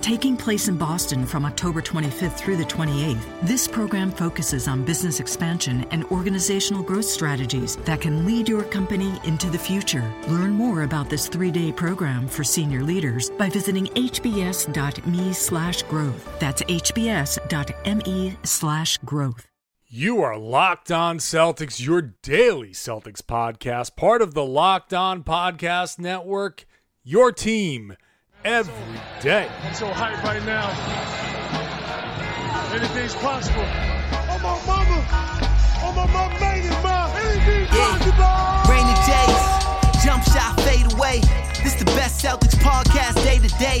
Taking place in Boston from October 25th through the 28th, this program focuses on business expansion and organizational growth strategies that can lead your company into the future. Learn more about this three-day program for senior leaders by visiting hbs.me slash growth. That's hbs.me slash growth. You are Locked On Celtics, your daily Celtics podcast, part of the Locked On Podcast Network, your team every day. I'm so hyped right now. Anything's possible. Oh my mama. Oh my mama made it, ma. Anything's possible. Rainy days, jump shot fade away. This the best Celtics podcast day to day,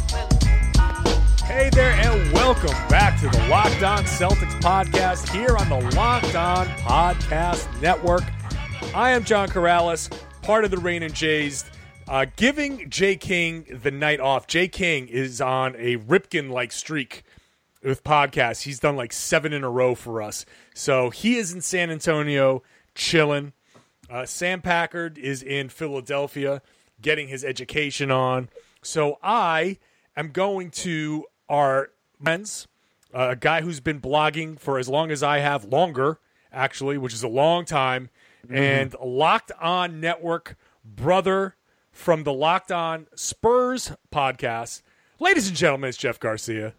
Hey there, and welcome back to the Locked On Celtics podcast here on the Locked On Podcast Network. I am John Karalis, part of the Rain and Jays, uh, giving Jay King the night off. Jay King is on a Ripken like streak with podcasts. He's done like seven in a row for us. So he is in San Antonio chilling. Uh, Sam Packard is in Philadelphia getting his education on. So I am going to our friends, uh, a guy who's been blogging for as long as I have, longer actually, which is a long time, and Locked On Network brother from the Locked On Spurs podcast. Ladies and gentlemen, it's Jeff Garcia.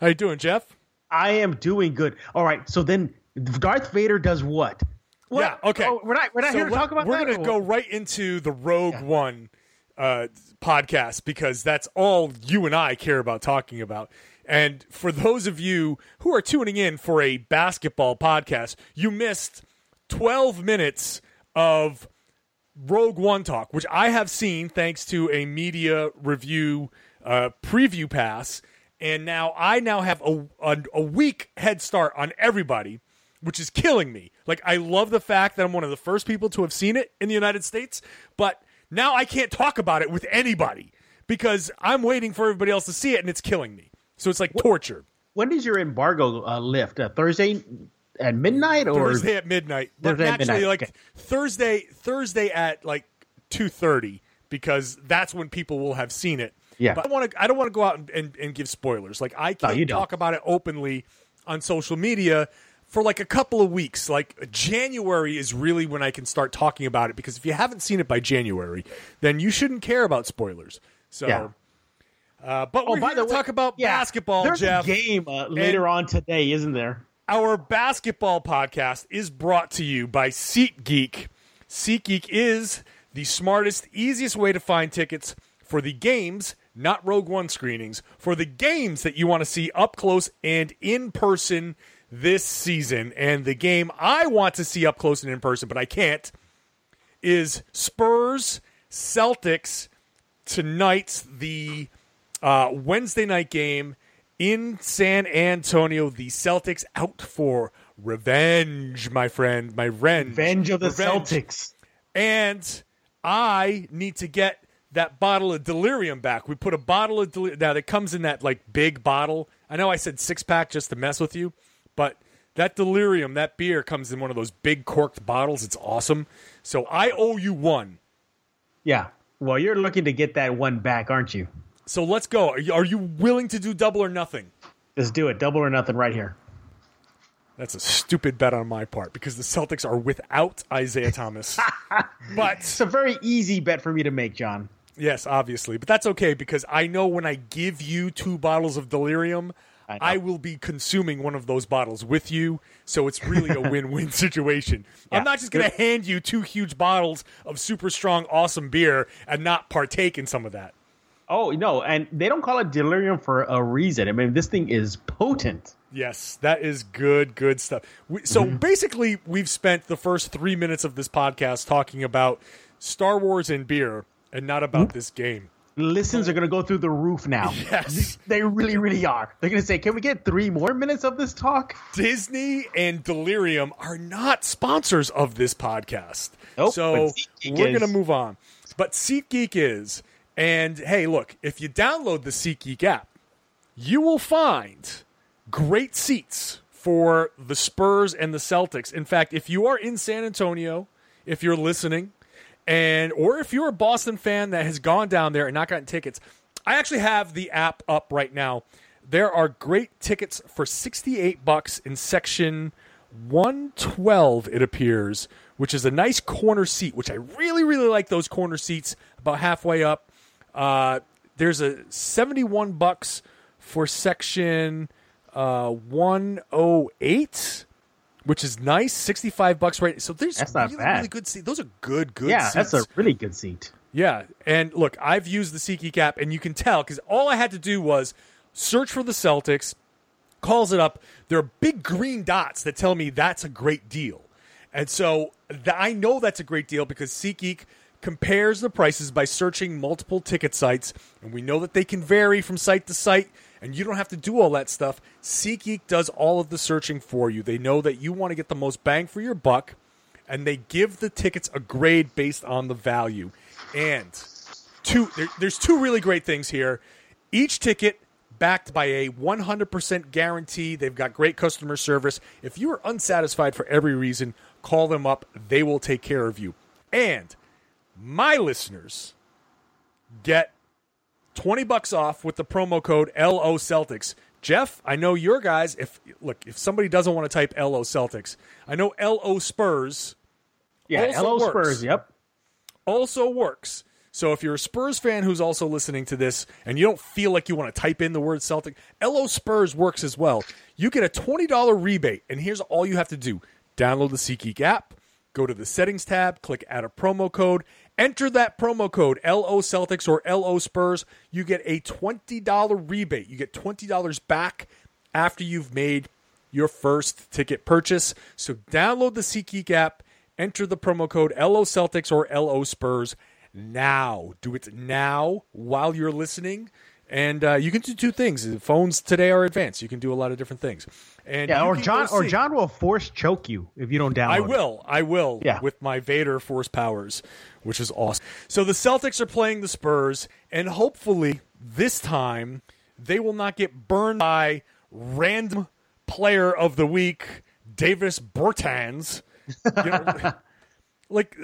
How you doing, Jeff? I am doing good. All right. So then Darth Vader does what? What? Yeah, okay. Oh, we're not we're not So here to talk about We're that. going to go right into the Rogue One uh, podcast because that's all you and I care about talking about. And for those of you who are tuning in for a basketball podcast, you missed 12 minutes of Rogue One talk, which I have seen thanks to a media review uh, preview pass. And now I now have a, a, a week head start on everybody, which is killing me. Like, I love the fact that I'm one of the first people to have seen it in the United States, but now I can't talk about it with anybody because I'm waiting for everybody else to see it and it's killing me. So it's like torture. when does your embargo uh, lift? Uh, Thursday at midnight or Thursday at midnight. Thursday at actually, midnight, like okay. Thursday, Thursday at like two thirty, because that's when people will have seen it. Yeah. but I want to. I don't want to go out and, and, and give spoilers. Like I can't don't. talk about it openly on social media for like a couple of weeks. Like January is really when I can start talking about it because if you haven't seen it by January, then you shouldn't care about spoilers. So. Yeah. Uh, but Oh, we're by the to way, talk about yeah, basketball, There's Jeff. a game uh, later on today, isn't there? Our basketball podcast is brought to you by SeatGeek. SeatGeek is the smartest, easiest way to find tickets for the games, not Rogue One screenings, for the games that you want to see up close and in person this season. And the game I want to see up close and in person, but I can't, is Spurs Celtics tonight's the uh, Wednesday night game in San Antonio. The Celtics out for revenge, my friend, my revenge, Revenge of the Revenge. Celtics. And I need to get that bottle of delirium back. We put a bottle of delirium now that comes in that like big bottle. I know I said six pack just to mess with you, but that delirium, that beer comes in one of those big corked bottles. It's awesome. So I owe you one. Yeah. Well, you're looking to get that one back, aren't you? So let's go. Are you, are you willing to do double or nothing? Let's do it. Double or nothing right here. That's a stupid bet on my part because the Celtics are without Isaiah Thomas. but It's a very easy bet for me to make, John. yes, obviously, but that's okay because I know when I give you two bottles of delirium, I. I, will be consuming one of those bottles with you. So it's really a win-win situation. Yeah. I'm not just going to hand you two huge bottles of super strong, awesome beer and not partake in some of that. Oh no, and they don't call it delirium for a reason. I mean, this thing is potent. Yes, that is good, good stuff. We, so mm-hmm. basically, we've spent the first three minutes of this podcast talking about Star Wars and beer, and not about mm-hmm. this game. Listens are going to go through the roof now. Yes. They really, really are. They're going to say, "Can we get three more minutes of this talk?" Disney and Delirium are not sponsors of this podcast. Nope, so we're going to move on. But SeatGeek is. And hey, look, if you download the SeatGeek app, you will find great seats for the Spurs and the Celtics. In fact, if you are in San Antonio, if you're listening, and or if you're a Boston fan that has gone down there and not gotten tickets, I actually have the app up right now. There are great tickets for 68 bucks in section 112 it appears, which is a nice corner seat, which I really really like those corner seats about halfway up. Uh, there's a 71 bucks for section uh, 108 which is nice 65 bucks right so there's That's not really, bad. really good seats those are good good yeah, seats. that's a really good seat. Yeah, and look, I've used the SeatGeek app, and you can tell because all I had to do was search for the Celtics, calls it up. There are big green dots that tell me that's a great deal, and so th- I know that's a great deal because SeatGeek compares the prices by searching multiple ticket sites, and we know that they can vary from site to site. And you don't have to do all that stuff. SeatGeek does all of the searching for you. They know that you want to get the most bang for your buck and they give the tickets a grade based on the value. And two, there, there's two really great things here. Each ticket backed by a 100% guarantee. They've got great customer service. If you are unsatisfied for every reason, call them up. They will take care of you. And my listeners get 20 bucks off with the promo code LO Celtics. Jeff, I know your guys if look, if somebody doesn't want to type LO Celtics, I know LO Spurs Yeah, hello works. Spurs. Yep. also works. So if you're a Spurs fan who's also listening to this and you don't feel like you want to type in the word Celtic, LO Spurs works as well. You get a $20 rebate, and here's all you have to do download the SeatGeek app, go to the settings tab, click add a promo code, enter that promo code LO Celtics or LO Spurs. You get a $20 rebate. You get $20 back after you've made your first ticket purchase. So download the SeatGeek app, enter the promo code LO Celtics or LO Spurs now. Do it now while you're listening. And uh, you can do two things. Phones today are advanced. You can do a lot of different things. And Yeah, or John or John will force choke you if you don't download. I it. will. I will. Yeah. With my Vader Force powers, which is awesome. So the Celtics are playing the Spurs, and hopefully this time they will not get burned by random player of the week, Davis Bertans. You know, like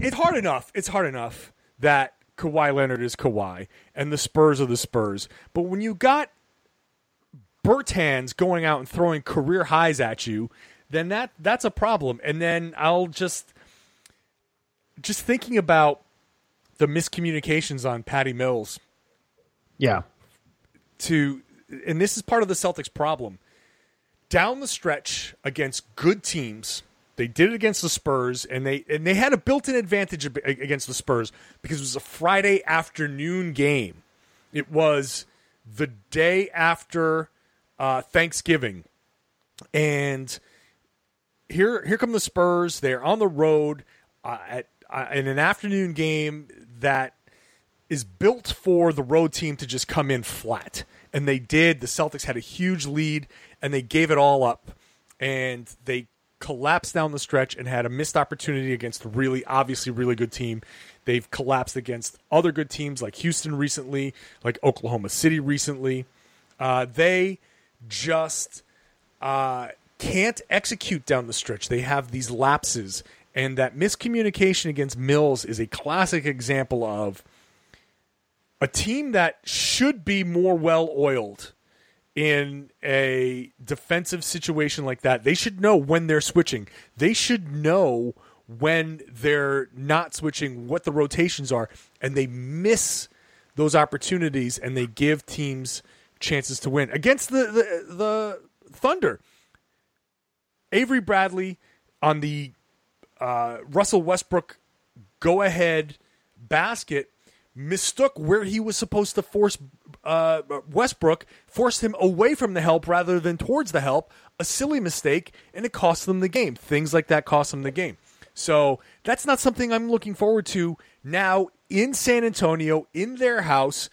it's hard enough. It's hard enough that Kawhi Leonard is Kawhi and the Spurs are the Spurs. But when you got Bertans going out and throwing career highs at you, then that that's a problem. And then I'll just just thinking about the miscommunications on Patty Mills Yeah. to and this is part of the Celtics problem. Down the stretch against good teams, they did it against the Spurs and they and they had a built-in advantage against the Spurs because it was a Friday afternoon game. It was the day after uh, Thanksgiving. And here here come the Spurs. They're on the road uh, at uh, in an afternoon game that is built for the road team to just come in flat. And they did. The Celtics had a huge lead and they gave it all up. And they collapsed down the stretch and had a missed opportunity against a really, obviously, really good team. They've collapsed against other good teams like Houston recently, like Oklahoma City recently. Uh, they just uh, can't execute down the stretch. They have these lapses. And that miscommunication against Mills is a classic example of a team that should be more well oiled in a defensive situation like that. They should know when they're switching. They should know when they're not switching, what the rotations are, and they miss those opportunities and they give teams chances to win. Against the the, the Thunder, Avery Bradley on the uh, Russell Westbrook go ahead basket mistook where he was supposed to force uh, Westbrook, forced him away from the help rather than towards the help. A silly mistake, and it cost them the game. Things like that cost them the game. So that's not something I'm looking forward to now in San Antonio, in their house,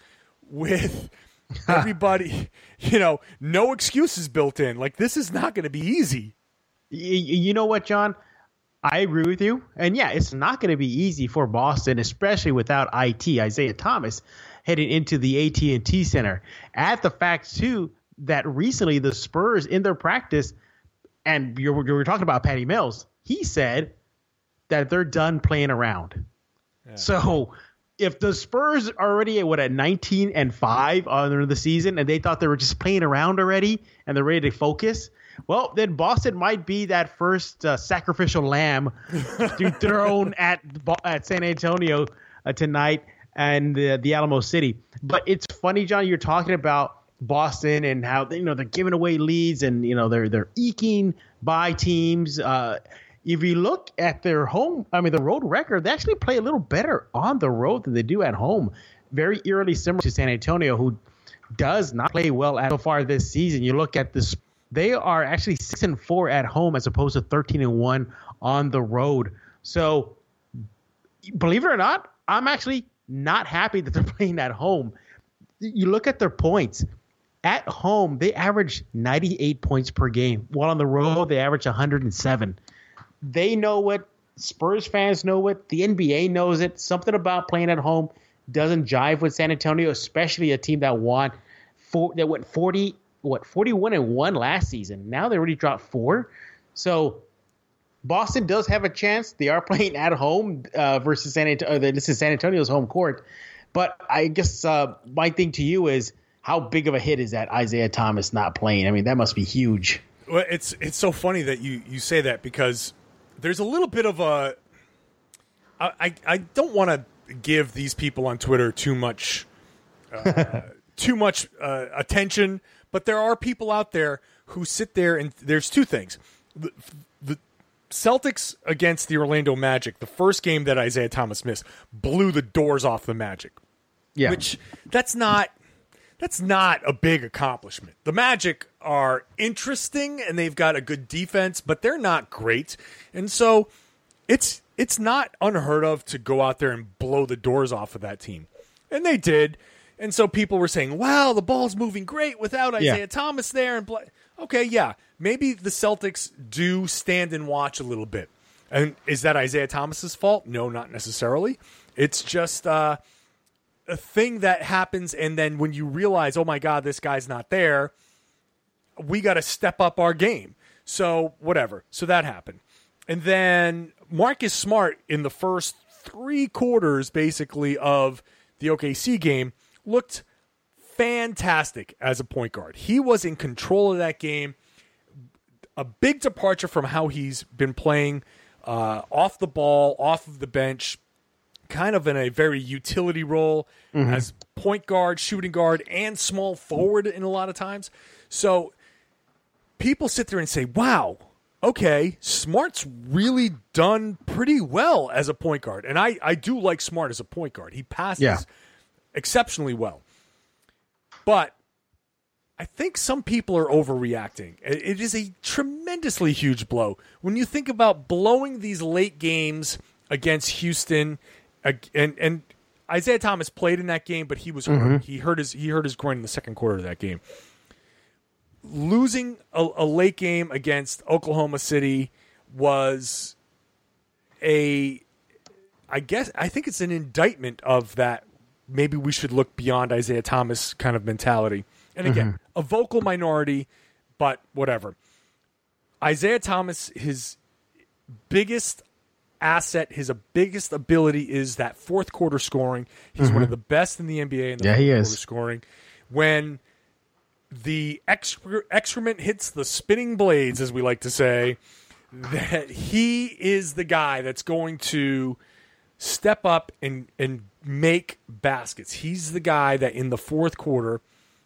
with everybody, you know, no excuses built in. Like, this is not going to be easy. You know what, John? I agree with you. And yeah, it's not going to be easy for Boston, especially without IT Isaiah Thomas heading into the AT&T Center. Add the fact too that recently the Spurs in their practice, and you were, talking about Patty Mills. He said that they're done playing around. So if the Spurs are already at what at 19 and 5 under the season and they thought they were just playing around already and they're ready to focus, well, then Boston might be that first uh, sacrificial lamb to thrown at at San Antonio uh, tonight and uh, the Alamo City. But it's funny, John, you're talking about Boston and how you know they're giving away leads and you know they're they're eking by teams. Uh, if you look at their home, I mean the road record, they actually play a little better on the road than they do at home. Very eerily similar to San Antonio, who does not play well at so far this season. You look at this; they are actually six and four at home as opposed to thirteen and one on the road. So, believe it or not, I'm actually not happy that they're playing at home. You look at their points. At home, they average 98 points per game, while on the road they average 107 they know it. Spurs fans know it. The NBA knows it. Something about playing at home doesn't jive with San Antonio, especially a team that won four that went 40 what 41 and 1 last season. Now they already dropped 4. So Boston does have a chance. They are playing at home uh, versus San Antonio. Uh, this is San Antonio's home court. But I guess uh, my thing to you is how big of a hit is that Isaiah Thomas not playing? I mean, that must be huge. Well, it's it's so funny that you you say that because there's a little bit of a. I I, I don't want to give these people on Twitter too much, uh, too much uh, attention, but there are people out there who sit there and there's two things. The, the Celtics against the Orlando Magic, the first game that Isaiah Thomas missed, blew the doors off the Magic. Yeah. Which that's not that's not a big accomplishment. The Magic are interesting and they've got a good defense, but they're not great. And so it's it's not unheard of to go out there and blow the doors off of that team. And they did. And so people were saying, "Wow, the ball's moving great without Isaiah Yeah. Thomas there." And bla okay, yeah, maybe the Celtics do stand and watch a little bit. And is that Isaiah Thomas's fault? No, not necessarily. It's just uh, a thing that happens, and then when you realize, oh my God, this guy's not there, we got to step up our game. So whatever. So that happened, and then Marcus Smart in the first three quarters, basically of the OKC game, looked fantastic as a point guard. He was in control of that game. A big departure from how he's been playing uh, off the ball, off of the bench, kind of in a very utility role as point guard, shooting guard, and small forward in a lot of times. So people sit there and say, wow, okay, Smart's really done pretty well as a point guard. And I, I do like Smart as a point guard. He passes Yeah. Exceptionally well. But I think some people are overreacting. It is a tremendously huge blow. When you think about blowing these late games against Houston, and and Isaiah Thomas played in that game, but he was hurt. Mm-hmm. He hurt his he hurt his groin in the second quarter of that game. Losing a, a late game against Oklahoma City was a I guess I think it's an indictment of that. Maybe we should look beyond Isaiah Thomas kind of mentality. And again, mm-hmm. a vocal minority, but whatever. Isaiah Thomas, his biggest asset, his biggest ability is that fourth quarter scoring. He's one of mm-hmm. the best in the NBA in the Yeah, fourth he quarter is. scoring. When the excre- excrement hits the spinning blades, as we like to say, that he is the guy that's going to step up and and make baskets. He's the guy that in the fourth quarter,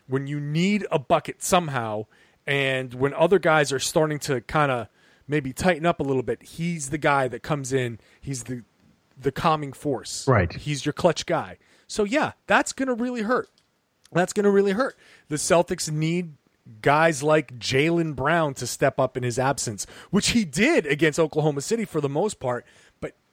when you need a bucket somehow, and when other guys are starting to kind of maybe tighten up a little bit, he's the guy that comes in. He's the the calming force. Right. He's your clutch guy. So yeah, that's going to really hurt. That's going to really hurt. The Celtics need guys like Jaylen Brown to step up in his absence, which he did against Oklahoma City for the most part.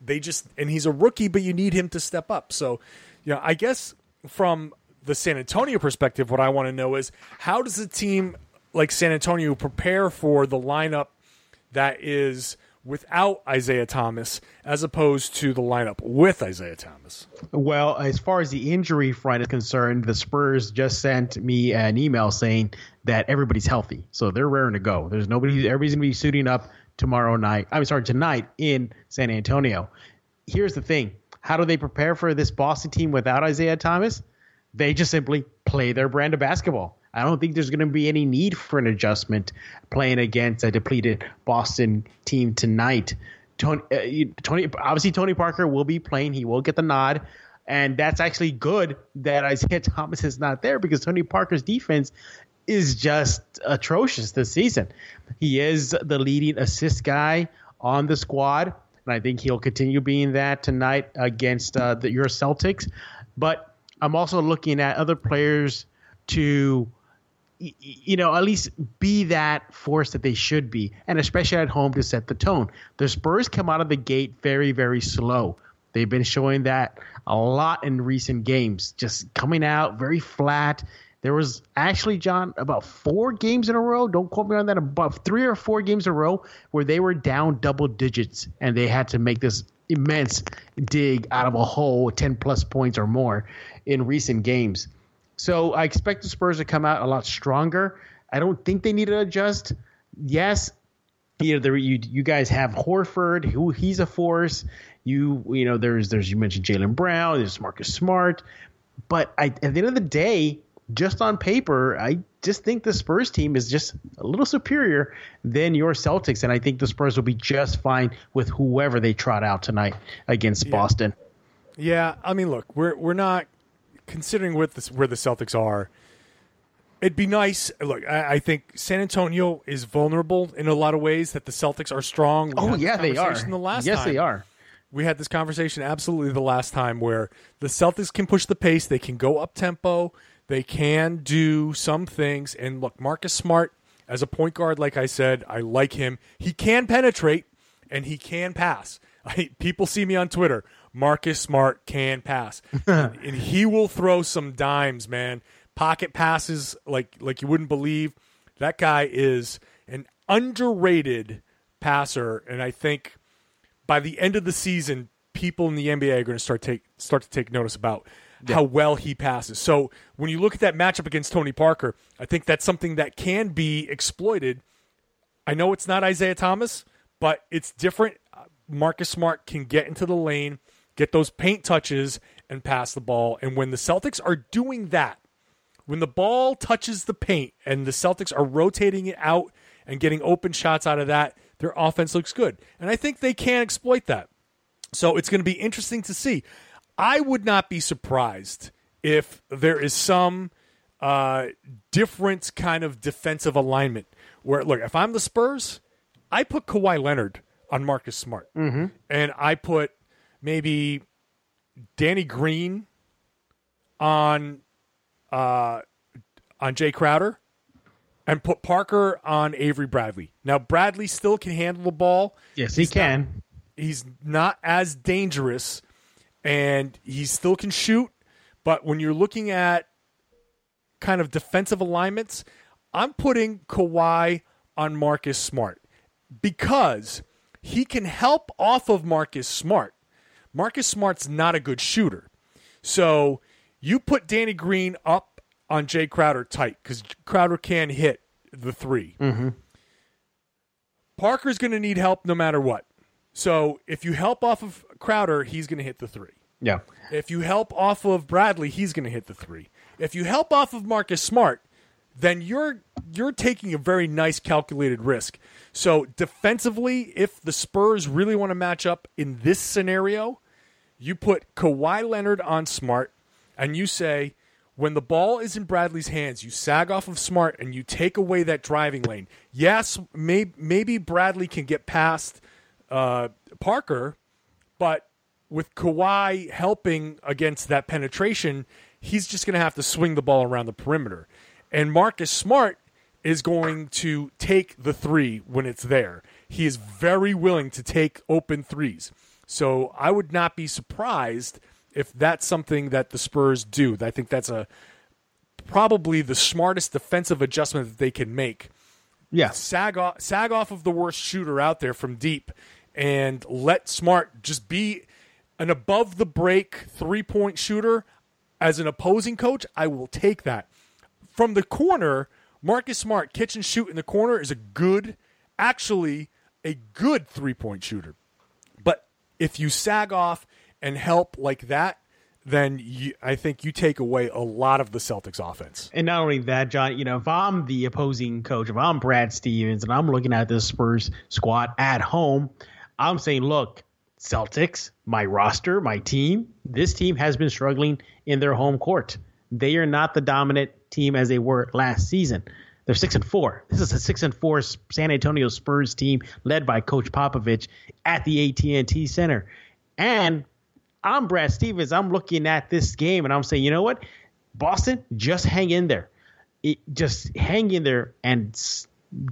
They just, and he's a rookie, but you need him to step up. So, you know, I guess from the San Antonio perspective, what I want to know is how does a team like San Antonio prepare for the lineup that is without Isaiah Thomas as opposed to the lineup with Isaiah Thomas? Well, as far as the injury front is concerned, the Spurs just sent me an email saying that everybody's healthy, so they're raring to go. There's nobody. Everybody's gonna be suiting up tomorrow night. I'm sorry, tonight in San Antonio. Here's the thing: how do they prepare for this Boston team without Isaiah Thomas? They just simply play their brand of basketball. I don't think there's going to be any need for an adjustment playing against a depleted Boston team tonight. Tony, uh, Tony, obviously Tony Parker will be playing. He will get the nod, and that's actually good that Isaiah Thomas is not there because Tony Parker's defense is just atrocious this season. He is the leading assist guy on the squad, and I think he'll continue being that tonight against uh, the, your Celtics. But I'm also looking at other players to you know, at least be that force that they should be, and especially at home to set the tone. The Spurs come out of the gate very, very slow. They've been showing that a lot in recent games, just coming out very flat. There was actually, John, about four games in a row, don't quote me on that, about three or four games in a row where they were down double digits and they had to make this immense dig out of a hole, 10 plus points or more in recent games. So I expect the Spurs to come out a lot stronger. I don't think they need to adjust. Yes, you know, there, you you guys have Horford, who he's a force. You you know, there's there's you mentioned Jaylen Brown, there's Marcus Smart, but I, at the end of the day, just on paper, I just think the Spurs team is just a little superior than your Celtics, and I think the Spurs will be just fine with whoever they trot out tonight against yeah. Boston. Yeah, I mean, look, we're we're not considering with this, where the Celtics are, it'd be nice. Look, I, I, think San Antonio is vulnerable in a lot of ways. That the Celtics are strong. We oh yeah, they are. The last yes, time. they are. We had this conversation absolutely the last time where the Celtics can push the pace. They can go up tempo. They can do some things. And look, Marcus Smart as a point guard, like I said, I like him. He can penetrate and he can pass. I, people see me on Twitter. Marcus Smart can pass, and, and he will throw some dimes, man. Pocket passes like like you wouldn't believe. That guy is an underrated passer, and I think by the end of the season, people in the NBA are going to start take start to take notice about yeah. how well he passes. So when you look at that matchup against Tony Parker, I think that's something that can be exploited. I know it's not Isaiah Thomas, but it's different. Uh, Marcus Smart can get into the lane get those paint touches, and pass the ball. And when the Celtics are doing that, when the ball touches the paint and the Celtics are rotating it out and getting open shots out of that, their offense looks good. And I think they can exploit that. So it's going to be interesting to see. I would not be surprised if there is some uh, different kind of defensive alignment where, look, if I'm the Spurs, I put Kawhi Leonard on Marcus Smart. Mm-hmm. And I put maybe Danny Green on uh, on Jae Crowder and put Parker on Avery Bradley. Now Bradley still can handle the ball. Yes, he's he can. Not, he's not as dangerous and he still can shoot, but when you're looking at kind of defensive alignments, I'm putting Kawhi on Marcus Smart because he can help off of Marcus Smart. Marcus Smart's not a good shooter. So you put Danny Green up on Jae Crowder tight because Crowder can hit the 3 mm-hmm. Parker's going to need help no matter what. So if you help off of Crowder, he's going to hit the three. Yeah. If you help off of Bradley, he's going to hit the three. If you help off of Marcus Smart, then you're you're taking a very nice calculated risk. So defensively, if the Spurs really want to match up in this scenario, you put Kawhi Leonard on Smart, and you say, when the ball is in Bradley's hands, you sag off of Smart and you take away that driving lane. Yes, may, maybe Bradley can get past uh, Parker, but with Kawhi helping against that penetration, he's just going to have to swing the ball around the perimeter. And Marcus Smart is going to take the three when it's there. He is very willing to take open threes. So I would not be surprised if that's something that the Spurs do. I think that's a probably the smartest defensive adjustment that they can make. Yeah. Sag off, sag off of the worst shooter out there from deep and let Smart just be an above the break three point shooter as an opposing coach. I will take that. From the corner, Marcus Smart, catch and shoot in the corner is a good, actually, a good three point shooter. But if you sag off and help like that, then you, I think you take away a lot of the Celtics offense. And not only that, John, you know, if I'm the opposing coach, if I'm Brad Stevens and I'm looking at this Spurs squad at home, I'm saying, look, Celtics, my roster, my team, this team has been struggling in their home court. They are not the dominant team as they were last season. They're six and four. This is a six and four San Antonio Spurs team led by Coach Popovich at the AT&T Center. And I'm Brad Stevens. I'm looking at this game and I'm saying, you know what, Boston, just hang in there. It, just hang in there and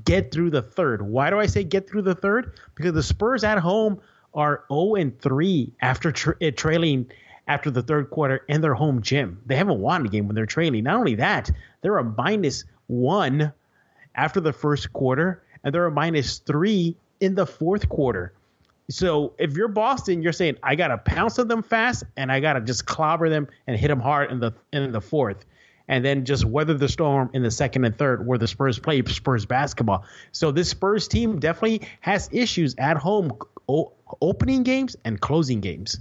get through the third. Why do I say get through the third? Because the Spurs at home are 0 and 3 after tra- eh, trailing after the third quarter in their home gym. They haven't won a game when they're trailing. Not only that, they're a minus one after the first quarter, and they're a minus three in the fourth quarter. So if you're Boston, you're saying I gotta pounce on them fast and I gotta just clobber them and hit them hard in the in the fourth, and then just weather the storm in the second and third where the Spurs play Spurs basketball. So this Spurs team definitely has issues at home, o- opening games and closing games.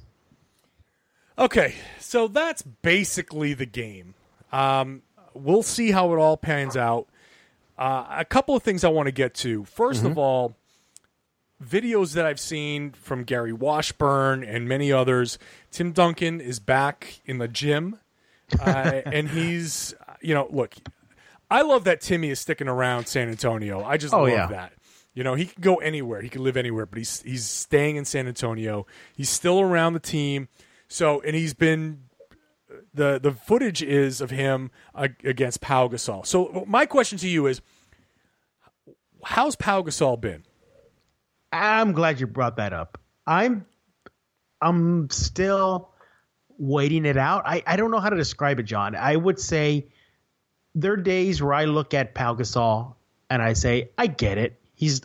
Okay, so that's basically the game. Um, we'll see how it all pans out. Uh, a couple of things I want to get to. 1st Mm-hmm. of all, videos that I've seen from Gary Washburn and many others. Tim Duncan is back in the gym, uh, and he's you know look, I love that Timmy is sticking around San Antonio. I just Oh, love yeah. that. You know, he can go anywhere. He can live anywhere, but he's he's staying in San Antonio. He's still around the team. So, and he's been the the footage is of him uh, against Pau Gasol. So, my question to you is, how's Pau Gasol been? I'm glad you brought that up. I'm I'm still waiting it out. I, I don't know how to describe it, John. I would say there are days where I look at Pau Gasol and I say, I get it. He's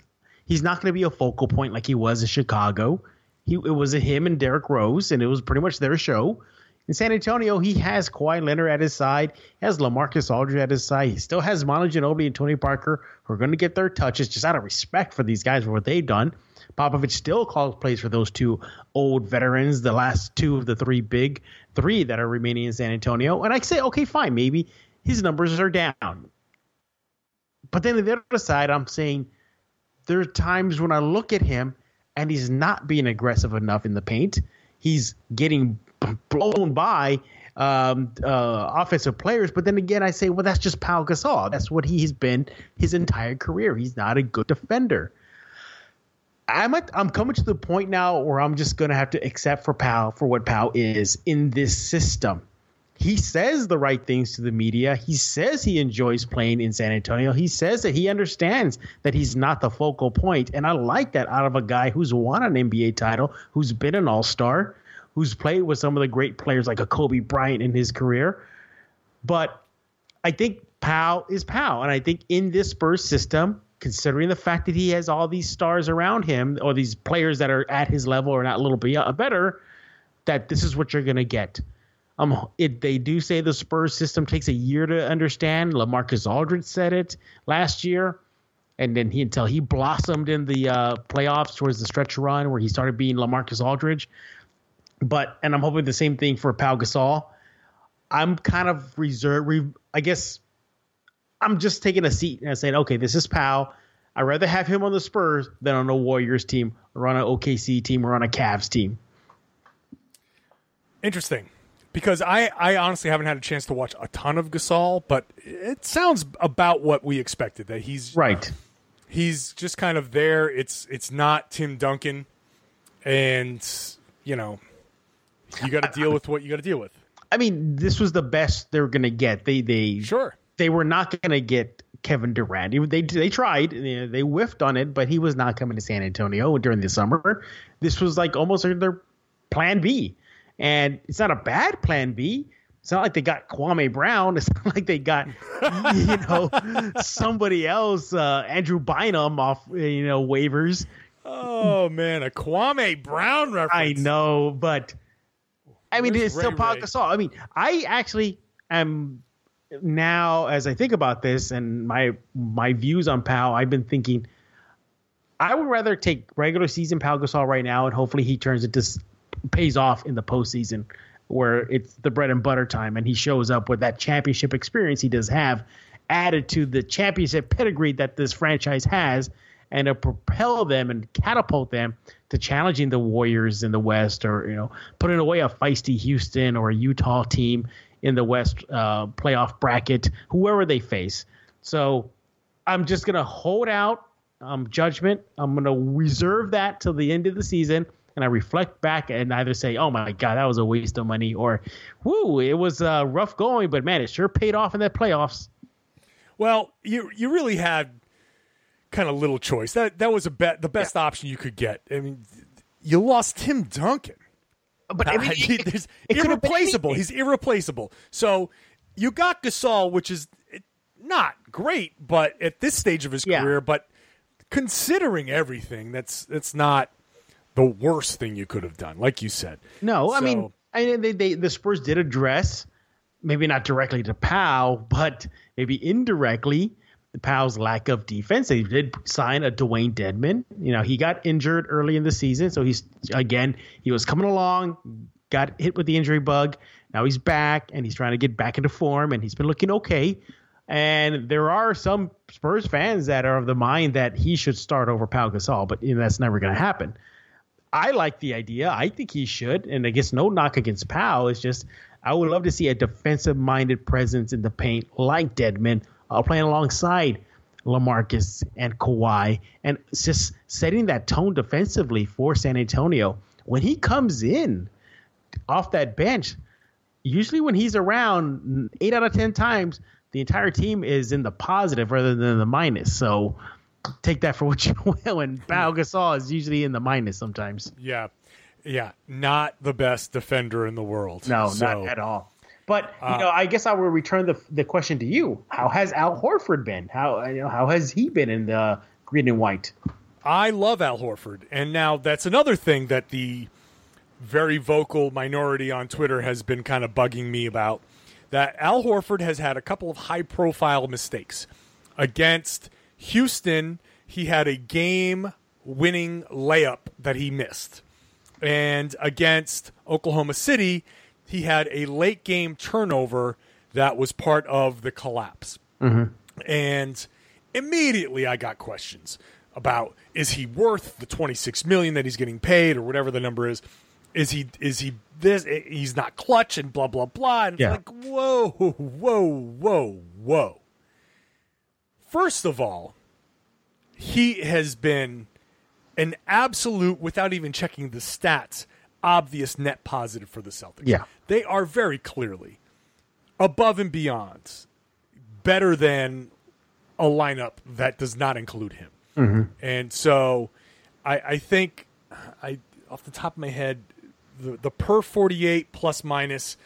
he's not going to be a focal point like he was in Chicago. He it was him and Derrick Rose, and it was pretty much their show. In San Antonio, he has Kawhi Leonard at his side. Has LaMarcus Aldridge at his side. He still has Manu Ginobili and Tony Parker who are going to get their touches just out of respect for these guys for what they've done. Popovich still calls plays for those two old veterans, the last two of the three big three that are remaining in San Antonio. And I say, okay, fine, maybe his numbers are down. But then on the other side, I'm saying there are times when I look at him and he's not being aggressive enough in the paint. He's getting blown by um, uh, offensive players. But then again, I say, well, that's just Pau Gasol. That's what he's been his entire career. He's not a good defender. I'm at, I'm coming to the point now where I'm just gonna have to accept for Pau for what Pau is in this system. He says the right things to the media. He says he enjoys playing in San Antonio. He says that he understands that he's not the focal point, and I like that out of a guy who's won an NBA title, who's been an All Star, who's played with some of the great players like a Kobe Bryant in his career. But I think Pau is Pau. And I think in this Spurs system, considering the fact that he has all these stars around him or these players that are at his level or not a little bit better, that this is what you're going to get. Um, it, they do say the Spurs system takes a year to understand. LaMarcus Aldridge said it last year, and then he until he blossomed in the uh, playoffs towards the stretch run where he started being LaMarcus Aldridge. But and I'm hoping the same thing for Pau Gasol. I'm kind of reserved. Re, I guess I'm just taking a seat and saying, okay, this is Pau. I'd rather have him on the Spurs than on a Warriors team or on an OKC team or on a Cavs team. Interesting. Because I, I honestly haven't had a chance to watch a ton of Gasol, but it sounds about what we expected. That he's Right. he's just kind of there. It's it's not Tim Duncan, and you know, you got to deal with what you got to deal with. I mean, this was the best they were going to get. They they Sure. they were not going to get Kevin Durant. They they tried, they whiffed on it, but he was not coming to San Antonio during the summer. This was like almost their plan B, and it's not a bad plan B. It's not like they got Kwame Brown. It's not like they got you know somebody else, uh, Andrew Bynum off you know waivers. Oh man, a Kwame Brown reference. I know, but I mean, Where's it's still Ray Paul Ray? Gasol. I mean, I actually am now as I think about this and my my views on Pau. I've been thinking I would rather take regular season Pau Gasol right now, and hopefully he turns it to pays off in the postseason where it's the bread and butter time, and he shows up with that championship experience he does have, added to the championship pedigree that this franchise has, and to propel them and catapult them to challenging the Warriors in the West, or you know, putting away a feisty Houston or a Utah team in the West uh, playoff bracket, whoever they face. So I'm just gonna hold out um, judgment. I'm gonna reserve that till the end of the season, and I reflect back and either say, "Oh my God, that was a waste of money," or "Whoo, it was uh, rough going, but man, it sure paid off in the playoffs." Well, you you really had kind of little choice. That that was a bet the best option you could get. I mean, you lost Tim Duncan. But I mean, it, it could have been irreplaceable. He's irreplaceable. So you got Gasol, which is eh, not great, but at this stage of his Yeah. career, but considering everything, that's that's not the worst thing you could have done. Like you said, No, I mean, I mean, they, they the Spurs did address, maybe not directly to Pau, but maybe indirectly, Pau's lack of defense. They did sign a Dewayne Dedmon. You know, he got injured early in the season, so he's again he was coming along, got hit with the injury bug. Now he's back and he's trying to get back into form, and he's been looking okay. And there are some Spurs fans that are of the mind that he should start over Pau Gasol, but you know, that's never going to happen. I like the idea. I think he should, and I guess no knock against Pau. It's just I would love to see a defensive-minded presence in the paint like Dedmon, uh, playing alongside LaMarcus and Kawhi, and just setting that tone defensively for San Antonio. When he comes in off that bench, usually when he's around, eight out of ten times, the entire team is in the positive rather than the minus. So take that for what you will. And Pau Gasol is usually in the minus sometimes. yeah, yeah, not the best defender in the world. No, So- not at all. But you ah. know, I guess I will return the the question to you. How has Al Horford been? How you know how has he been in the green and white? I love Al Horford. And now that's another thing that the very vocal minority on Twitter has been kind of bugging me about. That Al Horford has had a couple of high profile mistakes. Against Houston, he had a game winning layup that he missed. And against Oklahoma City, he had a late game turnover that was part of the collapse. Mm-hmm. And immediately I got questions about is he worth the 26 million that he's getting paid or whatever the number is? Is he is he this eh, he's not clutch and blah blah blah and it's Yeah. like whoa whoa whoa whoa. First of all, he has been an absolute without even checking the stats obvious net positive for the Celtics. Yeah. They are very clearly above and beyond better than a lineup that does not include him. Mm-hmm. And so I, I think I off the top of my head the, the per 48 plus minus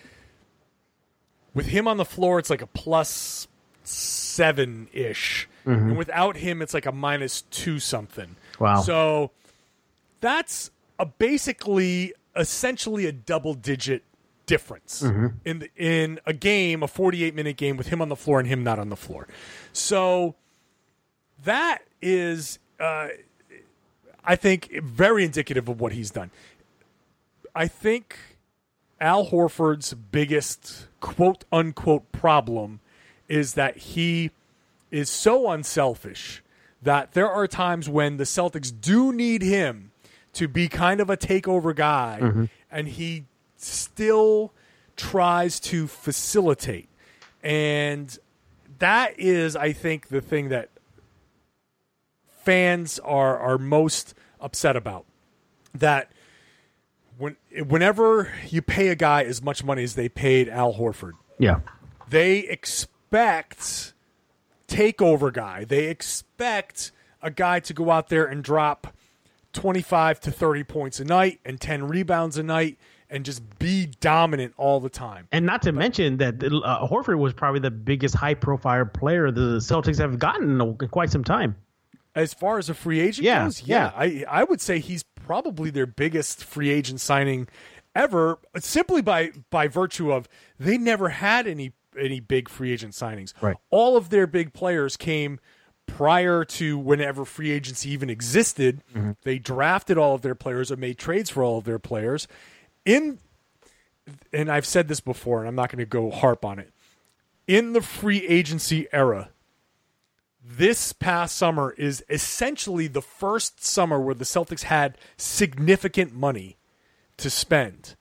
with him on the floor it's like a plus 7 ish. Mm-hmm. And without him it's like a minus 2 something. Wow. So that's a basically essentially a double digit difference in the, in a game, a 48 minute game with him on the floor and him not on the floor. So that is, uh, I think, very indicative of what he's done. I think Al Horford's biggest quote unquote problem is that he is so unselfish that there are times when the Celtics do need him to be kind of a takeover guy, mm-hmm. and he still tries to facilitate. And that is, I think, the thing that fans are are most upset about. That when whenever you pay a guy as much money as they paid Al Horford, Yeah. they expect takeover guy. They expect a guy to go out there and drop 25 to 30 points a night and 10 rebounds a night and just be dominant all the time. And not to mention that uh, Horford was probably the biggest high profile player the Celtics have gotten in quite some time. As far as a free agent Yeah, goes, yeah, yeah. I I would say he's probably their biggest free agent signing ever, simply by by virtue of they never had any any big free agent signings. Right. All of their big players came prior to whenever free agency even existed. Mm-hmm. They drafted all of their players or made trades for all of their players. In and I've said this before, and I'm not going to go harp on it. In the free agency era, this past summer is essentially the first summer where the Celtics had significant money to spend.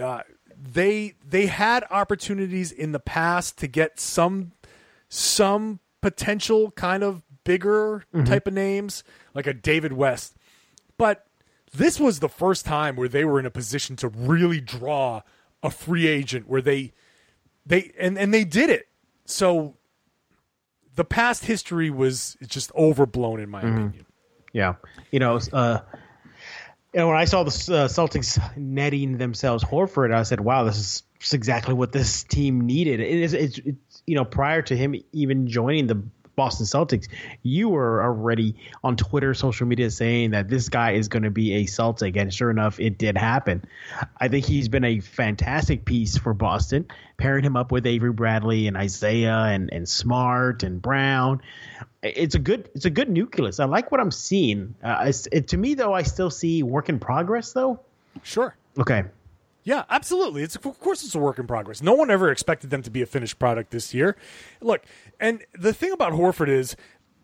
Uh, they they had opportunities in the past to get some some potential kind of bigger type of names like a David West, but this was the first time where they were in a position to really draw a free agent where they they and and they did it. So the past history was just overblown in my opinion. Yeah, you know, uh, you know, when I saw the uh, Celtics netting themselves Horford, I said, "Wow, this is exactly what this team needed." It is, it's, it's, you know, prior to him even joining the Boston Celtics, you were already on Twitter, social media saying that this guy is going to be a Celtic, and sure enough, it did happen. I think he's been a fantastic piece for Boston, pairing him up with Avery Bradley and Isaiah and and Smart and Brown it's a good it's a good nucleus. I like what I'm seeing. Uh, it, to me though, I still see work in progress though. Sure. Okay. Yeah, absolutely. It's of course it's a work in progress. No one ever expected them to be a finished product this year. Look, and the thing about Horford is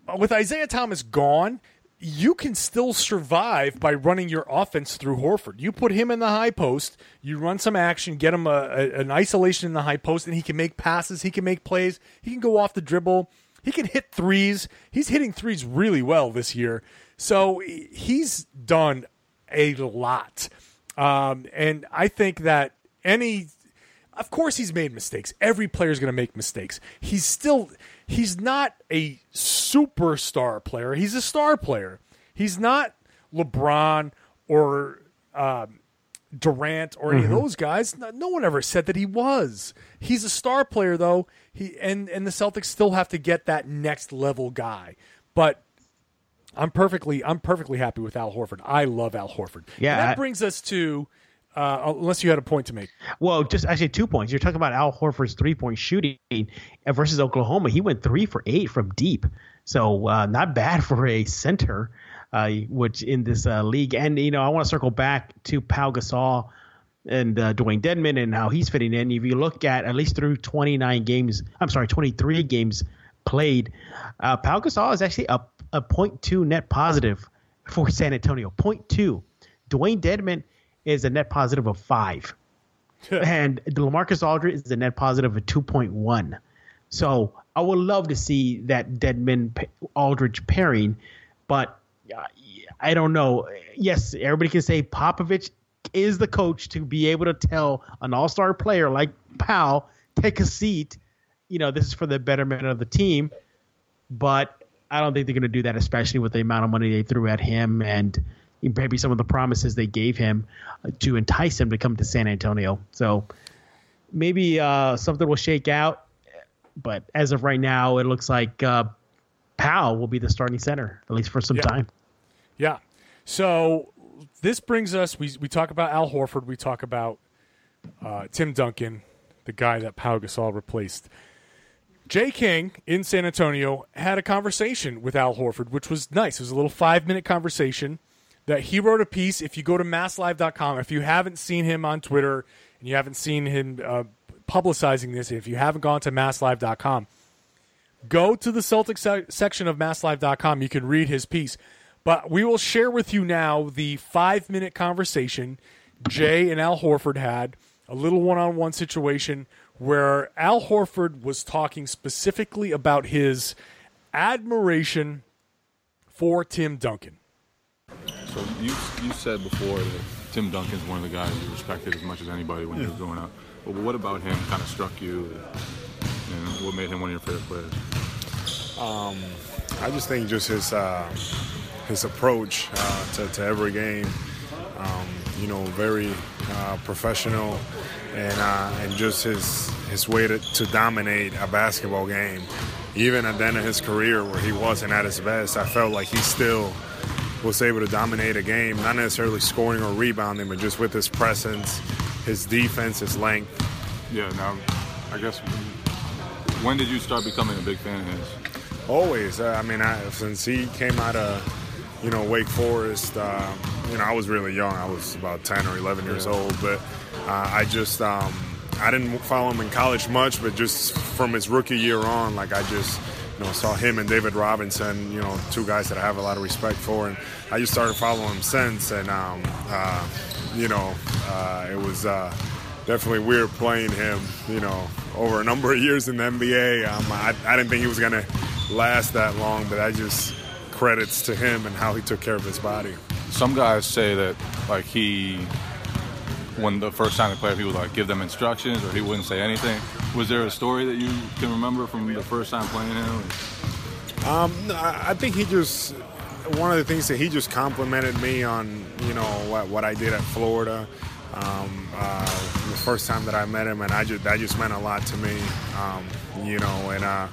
uh, with Isaiah Thomas gone, you can still survive by running your offense through Horford. You put him in the high post, you run some action, get him a, a, an isolation in the high post, and he can make passes, he can make plays, he can go off the dribble, he can hit threes. He's hitting threes really well this year. So he's done a lot. Um, and I think that any, of course, he's made mistakes. Every player is going to make mistakes. He's still, he's not a superstar player. He's a star player. He's not LeBron or um, Durant or any of those guys. No, no one ever said that he was. He's a star player though. He and and the Celtics still have to get that next level guy. But I'm perfectly I'm perfectly happy with Al Horford. I love Al Horford. Yeah, And that I- brings us to uh, unless you had a point to make. Well, just actually two points. You're talking about Al Horford's three point shooting versus Oklahoma. He went three for eight from deep, so uh, not bad for a center, uh, which in this uh, league. And you know, I want to circle back to Pau Gasol and uh, Dewayne Dedmon and how he's fitting in. If you look at at least through 29 games, I'm sorry, 23 games played, uh, Pau Gasol is actually a a point two net positive for San Antonio. Point two. Dewayne Dedmon is a net positive of five and LaMarcus Aldridge is a net positive of 2.1. So I would love to see that Dedmon Aldridge pairing, but uh, I don't know. Yes, everybody can say Popovich is the coach to be able to tell an all star player like Pau, take a seat. You know, this is for the betterment of the team. But I don't think they're going to do that, especially with the amount of money they threw at him and maybe some of the promises they gave him uh, to entice him to come to San Antonio. So maybe uh, something will shake out. But as of right now, it looks like uh, Pau will be the starting center, at least for some Yeah. time. Yeah. So this brings us. We we talk about Al Horford. We talk about uh, Tim Duncan, the guy that Pau Gasol replaced. Jay King in San Antonio had a conversation with Al Horford, which was nice. It was a little five minute conversation that he wrote a piece. If you go to masslive.com, if you haven't seen him on Twitter and you haven't seen him uh, publicizing this, if you haven't gone to masslive.com, go to the Celtics se- section of masslive.com. You can read his piece. But we will share with you now the five minute conversation Jay and Al Horford had, a little one on one situation where Al Horford was talking specifically about his admiration for Tim Duncan. So you you said before that Tim Duncan's one of the guys you respected as much as anybody when you were growing up. But what about him kind of struck you, and what made him one of your favorite players? I just think just his uh, his approach uh, to, to every game, um, you know, very uh, professional, and uh, and just his his way to, to dominate a basketball game. Even at the end of his career, where he wasn't at his best, I felt like he still was able to dominate a game, not necessarily scoring or rebounding, but just with his presence, his defense, his length. Yeah. Now, I guess when did you start becoming a big fan of his? Always. I mean, I, since he came out of, you know, Wake Forest, uh, you know, I was really young. I was about 10 or 11 years old. But uh, I just, um, I didn't follow him in college much, but just from his rookie year on, like I just, you know, saw him and David Robinson, you know, two guys that I have a lot of respect for. And I just started following him since. And, um, uh, you know, uh, it was uh, definitely weird playing him, you know, over a number of years in the NBA. Um, I, I didn't think he was going to last that long, but I just credits to him and how he took care of his body. Some guys say that like he, when the first time they played, he would like give them instructions or he wouldn't say anything. Was there a story that you can remember from the first time playing him? Um, I think he just one of the things that he just complimented me on, you know, what, what I did at Florida. Um, uh, the first time that I met him, and I just that just meant a lot to me, um, you know. And uh,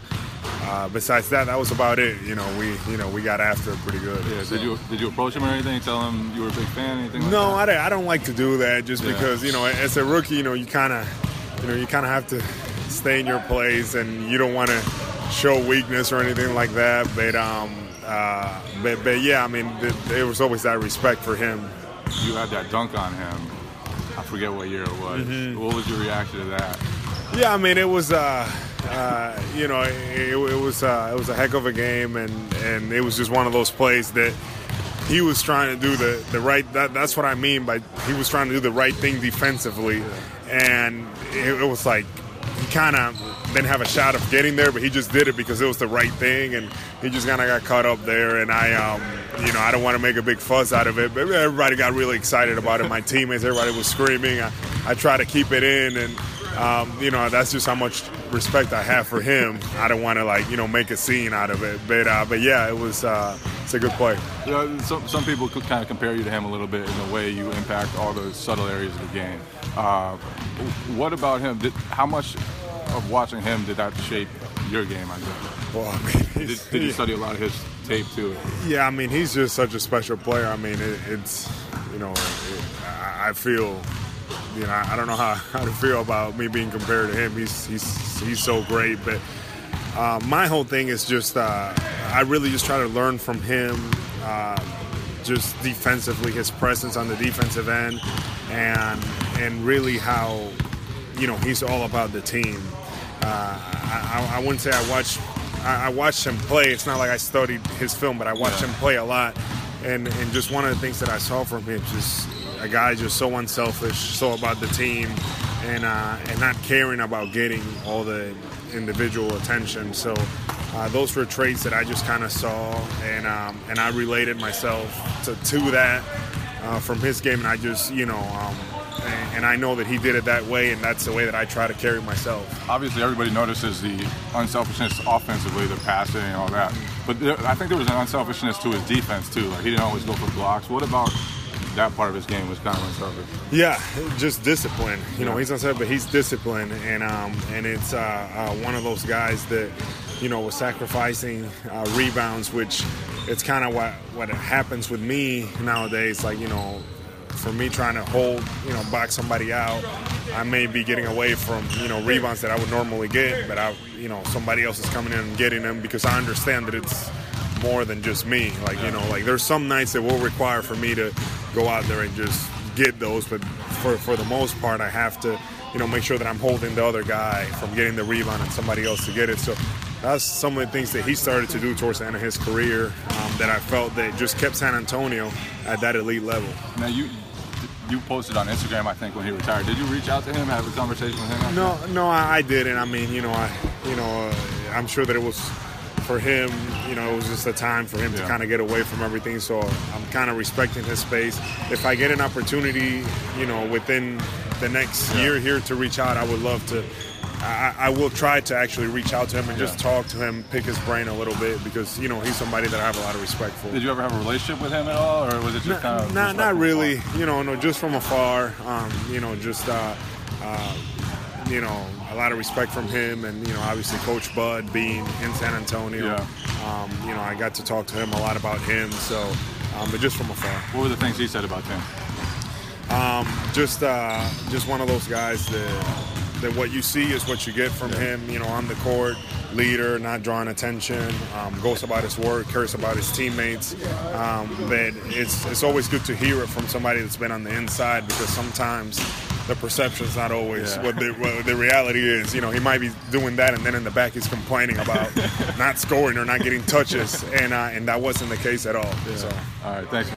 uh, besides that, that was about it. You know, we you know we got after it pretty good. Yeah. so. Did you did you approach him or anything? Tell him you were a big fan? Anything? Like No, that? I don't, I don't like to do that just Yeah. because you know as a rookie, you know you kind of you know you kind of have to stay in your place and you don't want to show weakness or anything like that. But um, uh, but but yeah, I mean th- there was always that respect for him. You had that dunk on him. I forget what year it was. Mm-hmm. What was your reaction to that? Yeah, I mean it was uh, uh, you know it, it was uh, it was a heck of a game and and it was just one of those plays that. He was trying to do the, the right. That, that's what I mean by he was trying to do the right thing defensively, and it, it was like he kind of didn't have a shot of getting there, but he just did it because it was the right thing, and he just kind of got caught up there. And I, um, you know, I don't want to make a big fuss out of it, but everybody got really excited about it. My teammates, everybody was screaming. I, I try to keep it in, and um, you know, that's just how much respect I have for him. I don't want to like you know make a scene out of it, but uh, but yeah, it was uh, it's a good play. You know, some, some people could kind of compare you to him a little bit in the way you impact all those subtle areas of the game. Uh, what about him? Did, how much of watching him did that shape your game? I guess. Well, I mean, Did, did you study a lot of his tape too? Yeah, I mean, he's just such a special player. I mean, it, it's, you know, it, I I feel, you know, I don't know how, how to feel about me being compared to him. He's he's he's so great, but uh, my whole thing is just uh, I really just try to learn from him, uh, just defensively, his presence on the defensive end, and and really how, you know, he's all about the team. Uh, I, I, wouldn't say I watched I, I watched him play. It's not like I studied his film, but I watched him play a lot. And and just one of the things that I saw from him, just a guy just so unselfish, so about the team, and uh, and not caring about getting all the individual attention. So uh, those were traits that I just kind of saw, and um, and I related myself to, to that uh, from his game, and I just you know. Um, and, I know that he did it that way, and that's the way that I try to carry myself. Obviously, everybody notices the unselfishness offensively, the passing and all that. But there, I think there was an unselfishness to his defense too. Like he didn't always go for blocks. What about that part of his game was kind of unselfish? Yeah, just discipline. You know, Yeah. he's unsaid, but he's disciplined, and um, and it's uh, uh, one of those guys that, you know, was sacrificing uh, rebounds, which it's kind of what what happens with me nowadays. Like you know, for me trying to hold, you know, box somebody out, I may be getting away from you know rebounds that I would normally get, but I, you know, somebody else is coming in and getting them because I understand that it's more than just me. Like you know, like there's some nights that will require for me to go out there and just get those, but for for the most part, I have to, you know, make sure that I'm holding the other guy from getting the rebound and somebody else to get it. So that's some of the things that he started to do towards the end of his career um, that I felt that just kept San Antonio at that elite level. Now you you posted on Instagram, I think, when he retired. Did you reach out to him, have a conversation with him? No, no, I, I didn't. I mean, you know, I, you know, uh, I'm sure that it was for him, you know, it was just a time for him to kind of get away from everything. So I'm kind of respecting his space. If I get an opportunity, you know, within the next year here to reach out, I would love to. I, I will try to actually reach out to him and just talk to him, pick his brain a little bit because you know he's somebody that I have a lot of respect for. Did you ever have a relationship with him at all, or was it just kind of not, not really. You know, no, just from afar. Um, you know, just uh, uh, you know, a lot of respect from him, and you know, obviously Coach Bud being in San Antonio. Yeah. Um, you know, I got to talk to him a lot about him. So, um, but just from afar. What were the things he said about Tim? Um, just uh, just one of those guys that that what you see is what you get from him. You know, on the court, leader, not drawing attention, um, goes about his work, cares about his teammates. Um, but it's it's always good to hear it from somebody that's been on the inside because sometimes the perception's not always Yeah. what, the, what the reality is. You know, he might be doing that, and then in the back he's complaining about not scoring or not getting touches, and uh, and that wasn't the case at all. So. All right, thanks.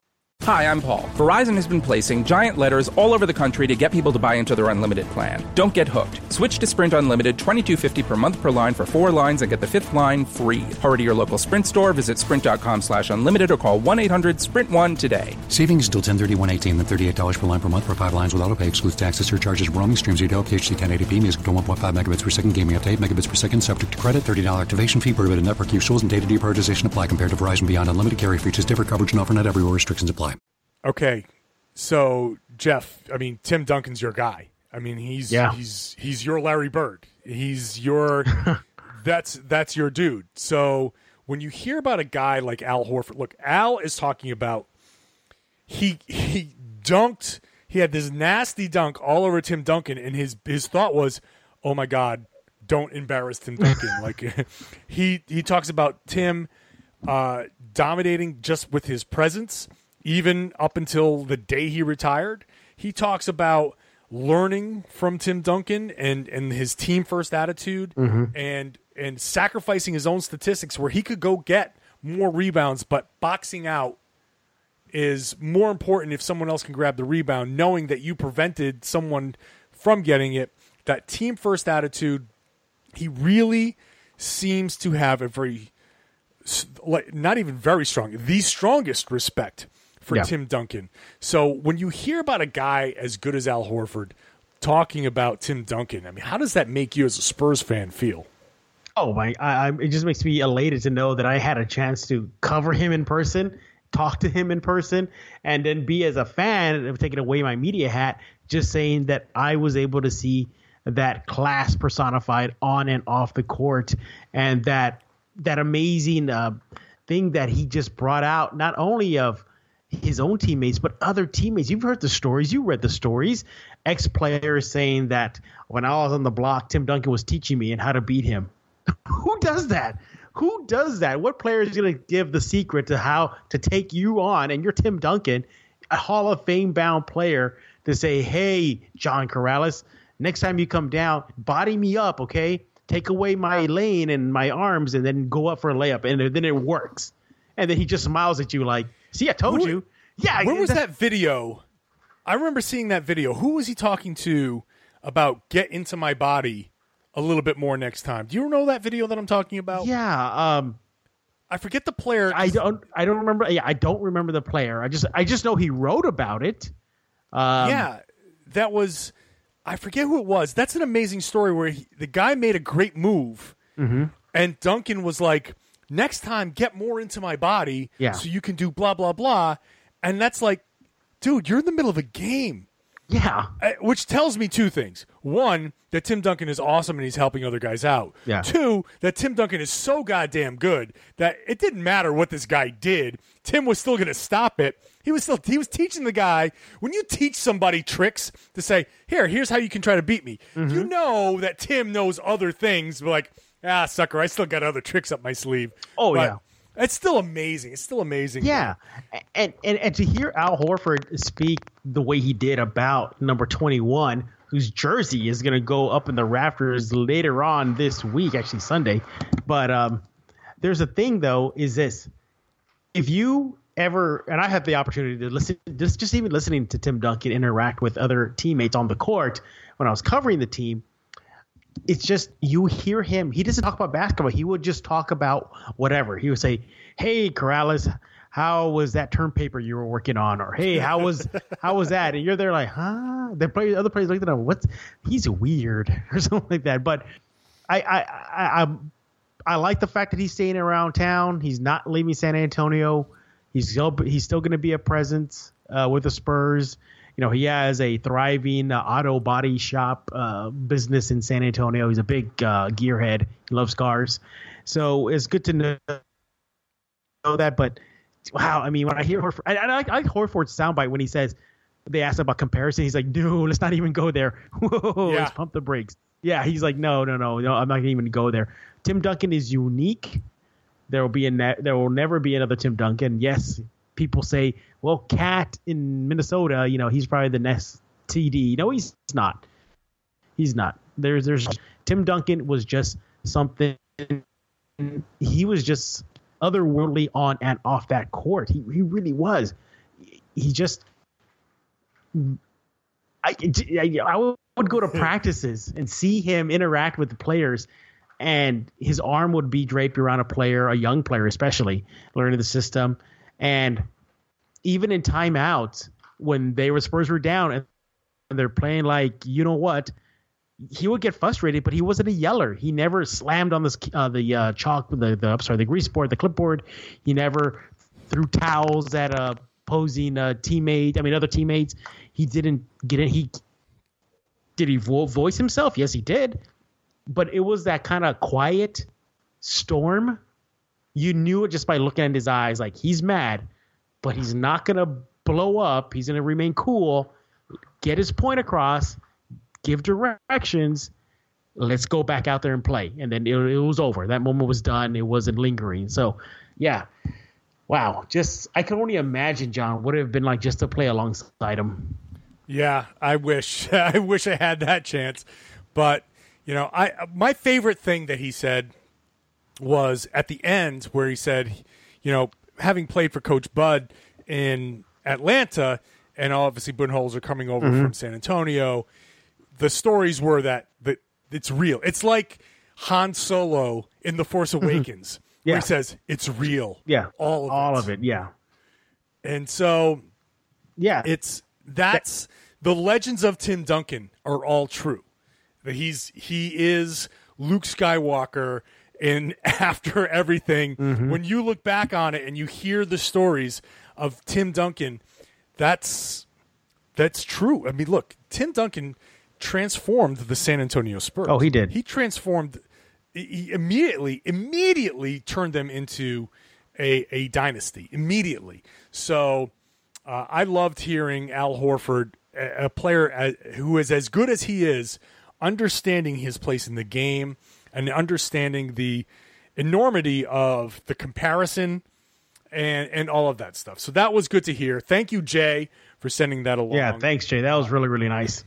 Hi, I'm Paul. Verizon has been placing giant letters all over the country to get people to buy into their unlimited plan. Don't get hooked. Switch to Sprint Unlimited, $22.50 per month per line for four lines and get the fifth line free. Hurry to your local Sprint store, visit sprint.com slash unlimited or call 1-800-SPRINT1 today. Savings until 1031.18 then $38 per line per month for five lines with auto pay. Excludes taxes, surcharges, roaming, streams, video, HD 1080p, music to 1.5 megabits per second, gaming up to 8 megabits per second, subject to credit, $30 activation fee, prohibited network use rules, and data deprioritization apply compared to Verizon Beyond Unlimited carrier features differ coverage and offer not everywhere restrictions apply. Okay, so Jeff, I mean Tim Duncan's your guy. I mean he's Yeah. he's he's your Larry Bird. He's your that's that's your dude. So when you hear about a guy like Al Horford, look, Al is talking about he he dunked. He had this nasty dunk all over Tim Duncan, and his his thought was, "Oh my God, don't embarrass Tim Duncan." like he he talks about Tim uh, dominating just with his presence, even up until the day he retired. He talks about learning from Tim Duncan and and his team first attitude mm-hmm. and and sacrificing his own statistics where he could go get more rebounds, but boxing out is more important if someone else can grab the rebound, knowing that you prevented someone from getting it. That team first attitude, he really seems to have a very, like, not even very strong, the strongest respect for Yeah. Tim Duncan. So when you hear about a guy as good as Al Horford talking about Tim Duncan, I mean, how does that make you as a Spurs fan feel? Oh my! I, I, it just makes me elated to know that I had a chance to cover him in person, talk to him in person, and then be as a fan of taking away my media hat, just saying that I was able to see that class personified on and off the court, and that that amazing uh, thing that he just brought out, not only of his own teammates, but other teammates. You've heard the stories, you read the stories. Ex players saying that when I was on the block, Tim Duncan was teaching me and how to beat him. Who does that? Who does that? What player is going to give the secret to how to take you on? And you're Tim Duncan, a Hall of Fame bound player, to say, hey, John Karalis, next time you come down, body me up, okay? Take away my lane and my arms and then go up for a layup. And then it works. And then he just smiles at you like, see, I told Who- you. Yeah. Where was that video? I remember seeing that video. Who was he talking to about get into my body a little bit more next time? Do you know that video that I'm talking about? Yeah. Um, I forget the player. I don't. I don't remember. Yeah, I don't remember the player. I just. I just know he wrote about it. Um, yeah, that was. I forget who it was. That's an amazing story where he, the guy made a great move, Mm-hmm. and Duncan was like, "Next time, get more into my body, Yeah. so you can do blah blah blah." And that's like, dude, you're in the middle of a game. Yeah. Uh, which tells me two things. One, that Tim Duncan is awesome and he's helping other guys out. Yeah. Two, that Tim Duncan is so goddamn good that it didn't matter what this guy did. Tim was still going to stop it. He was still he was teaching the guy. When you teach somebody tricks to say, "Here, here's how you can try to beat me," Mm-hmm. you know that Tim knows other things. But like, ah, sucker, I still got other tricks up my sleeve. Oh, But yeah. it's still amazing. It's still amazing. Yeah, and, and and to hear Al Horford speak the way he did about number twenty one, whose jersey is going to go up in the rafters later on this week, actually Sunday. But um, there's a thing though, is this: if you ever, and I had the opportunity to listen, just just even listening to Tim Duncan interact with other teammates on the court when I was covering the team, it's just you hear him. He doesn't talk about basketball. He would just talk about whatever. He would say, "Hey, Karalis, how was that term paper you were working on?" Or "Hey, how was how was that?" And you're there like, "Huh?" The play, other players looked at him, "What's he's weird" or something like that. But I I I I, I like the fact that he's staying around town. He's not leaving San Antonio. He's still he's still going to be a presence uh, with the Spurs. You know, he has a thriving uh, auto body shop uh, business in San Antonio. He's a big uh, gearhead. He loves cars, so it's good to know, know that. But wow, I mean, when I hear Horford, I, I, like, I like Horford's soundbite when he says they asked about comparison. He's like, "No, let's not even go there. Whoa, Yeah. let's pump the brakes." Yeah, he's like, "No, no, no, no, I'm not gonna even go there." Tim Duncan is unique. There will be a ne- there will never be another Tim Duncan. Yes, people say, "Well, Cat in Minnesota, you know, he's probably the next TD." No, he's not. He's not. There's there's Tim Duncan was just something. He was just otherworldly on and off that court. He he really was. He just. I, I, I would go to hmm. practices and see him interact with the players, and his arm would be draped around a player, a young player especially, learning the system. And even in timeouts, when they were Spurs were down and they're playing like you know what, he would get frustrated, but he wasn't a yeller. He never slammed on this uh, the uh, chalk, the the I'm sorry, the grease board, the clipboard. He never threw towels at a opposing uh, teammate. I mean, other teammates. He didn't get it. He did he vo- voice himself? Yes, he did. But it was that kind of quiet storm. You knew it just by looking at his eyes. Like he's mad, but he's not gonna blow up. He's gonna remain cool, get his point across, give directions. Let's go back out there and play. And then it, it was over. That moment was done. It wasn't lingering. So, yeah. Wow. Just I can only imagine, John, what it would have been like just to play alongside him. Yeah, I wish I wish I had that chance. But, you know, I my favorite thing that he said was at the end where he said, you know, having played for Coach Bud in Atlanta and obviously Budenholzer coming over Mhm. from San Antonio, the stories were that that it's real. It's like Han Solo in The Force Awakens, where Yeah. he says it's real. Yeah. all of all it. of it. Yeah. And so, yeah, it's that's the legends of Tim Duncan are all true. That he's he is Luke Skywalker, and after everything, Mm-hmm. when you look back on it and you hear the stories of Tim Duncan, that's that's true. I mean, look, Tim Duncan transformed the San Antonio Spurs. Oh, he did. He transformed. He immediately, immediately turned them into a a dynasty. Immediately. So uh, I loved hearing Al Horford, a, a player who is as good as he is, understanding his place in the game and understanding the enormity of the comparison and and all of that stuff. So that was good to hear. Thank you, Jay, for sending that along. Yeah. Thanks, Jay. That was really, really nice.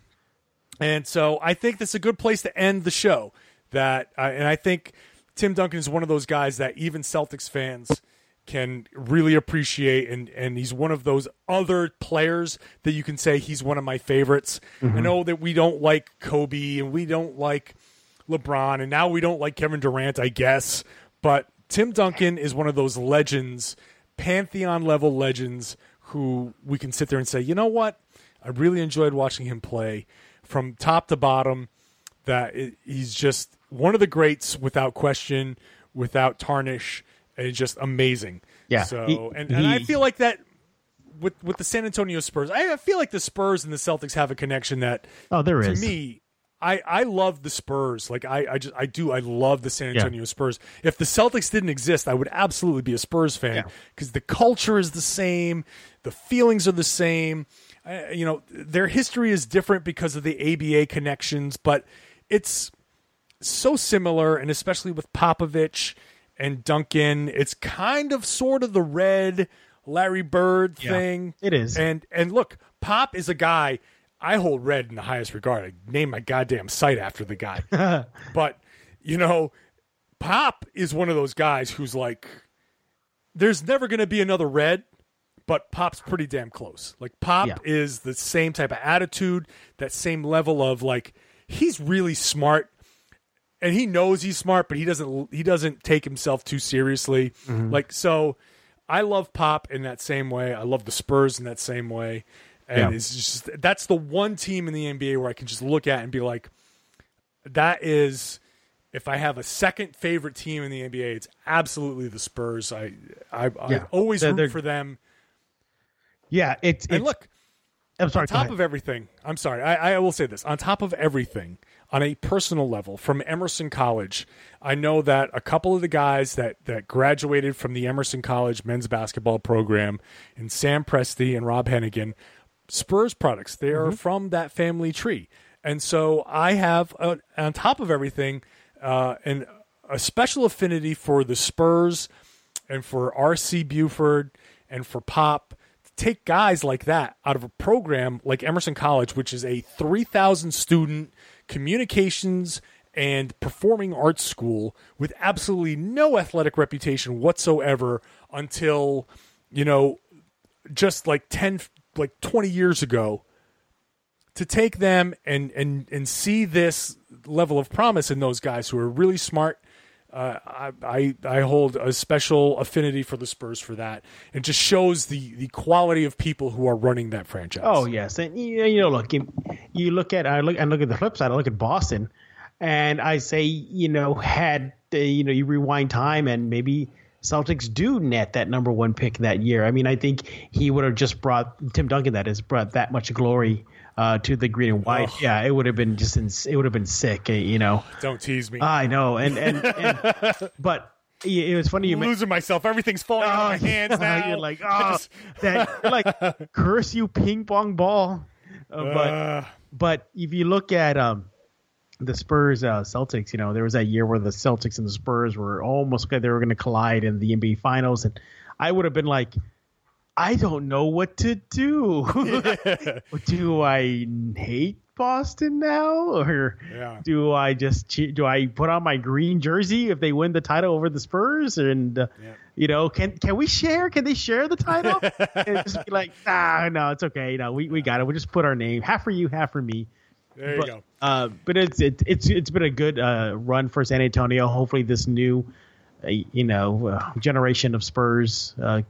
And so I think that's a good place to end the show. That uh, and I think Tim Duncan is one of those guys that even Celtics fans can really appreciate, and and he's one of those other players that you can say he's one of my favorites. I Mhm. know that we don't like Kobe and we don't like LeBron, and now we don't like Kevin Durant, I guess. But Tim Duncan is one of those legends, pantheon level legends, who we can sit there and say, you know what? I really enjoyed watching him play from top to bottom. That it, he's just one of the greats without question, without tarnish, and it's just amazing. Yeah, So he- and, and I feel like that with with the San Antonio Spurs, I I feel like the Spurs and the Celtics have a connection that Oh, there to is. me. I, I love the Spurs. Like I, I just I do I love the San Yeah. Antonio Spurs. If the Celtics didn't exist, I would absolutely be a Spurs fan because the culture is the same, the feelings are the same. Uh, you know, their history is different because of the ABA connections, but it's so similar, and especially with Popovich and Duncan, it's kind of sort of the red Larry Bird Yeah, thing. it is. And and look, Pop is a guy I hold Red in the highest regard. I name my goddamn site after the guy. but you know, Pop is one of those guys who's like, there's never going to be another Red. But Pop's pretty damn close. Like Pop Yeah. is the same type of attitude, that same level of like he's really smart. and he knows he's smart, but he doesn't he doesn't take himself too seriously. Mm-hmm. Like so, I love Pop in that same way. I love the Spurs in that same way, and Yeah. it's just that's the one team in the NBA where I can just look at and be like, that is. If I have a second favorite team in the NBA, it's absolutely the Spurs. I I, I always They're- root they're- for them. Yeah, it's, And it's look, I'm sorry. on top of everything, I'm sorry, I, I will say this. On top of everything, on a personal level, from Emerson College, I know that a couple of the guys that that graduated from the Emerson College men's basketball program, and Sam Presti and Rob Hennigan, Spurs products. They Mm-hmm. are from that family tree, and so I have, uh, on top of everything, uh, an a special affinity for the Spurs and for R.C. Buford and for Pop. Take guys like that out of a program like Emerson College, which is a 3,000 student communications and performing arts school with absolutely no athletic reputation whatsoever until, you know, just like 10, like 20 years ago to take them and and and see this level of promise in those guys who are really smart. Uh, I, I I hold a special affinity for the Spurs for that. It just shows the the quality of people who are running that franchise. Oh yes, and you know, look, you, you look at I look and look at the flip side. I look at Boston, and I say, you know, had uh, you know, you rewind time and maybe Celtics do net that number one pick that year. I mean, I think he would have just brought Tim Duncan. That has brought that much glory uh, to the green and white. Yeah, it would have been just ins- it would have been sick. uh, You know, Don't tease me. I know, and and, and but. It was funny you I'm losing myself. Everything's falling out of my hands now. You're like, oh, that like curse you ping pong ball. Uh, but Uh. but if you look at um the Spurs uh, Celtics, you know there was that year where the Celtics and the Spurs were almost they were going to collide in the NBA Finals, and I would have been like. I don't know what to do. do I hate Boston now, or Yeah. do I just do I put on my green jersey if they win the title over the Spurs? And uh, you know, can can we share? Can they share the title? and just be like, ah, no, it's okay. No, we, we got it. We'll just put our name half for you, half for me. There you but, go. Uh, but it's it, it's it's been a good uh, run for San Antonio. Hopefully, this new, uh, you know, uh, generation of Spurs uh,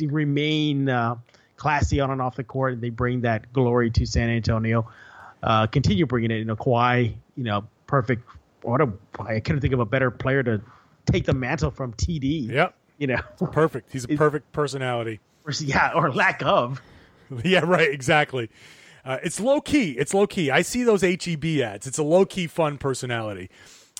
remain uh, classy on and off the court, and they bring that glory to San Antonio. Uh, continue bringing it. You know, Kawhi, you know, perfect. What a I couldn't think of a better player to take the mantle from TD. Yep. You know, Perfect. He's a perfect personality. or, yeah, or lack of. Yeah, right. Exactly. Uh, it's low key. It's low key. I see those HEB ads. It's a low key, fun personality.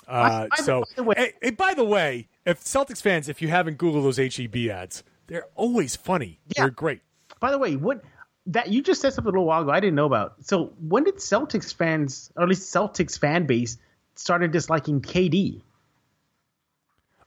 Uh, By- by the- so, by the way- hey, hey, by the way, if Celtics fans, if you haven't Googled those HEB ads, they're always funny. Yeah. They're great. By the way, what that you just said something a little while ago I didn't know about. So when did Celtics fans, or at least Celtics fan base, started disliking KD?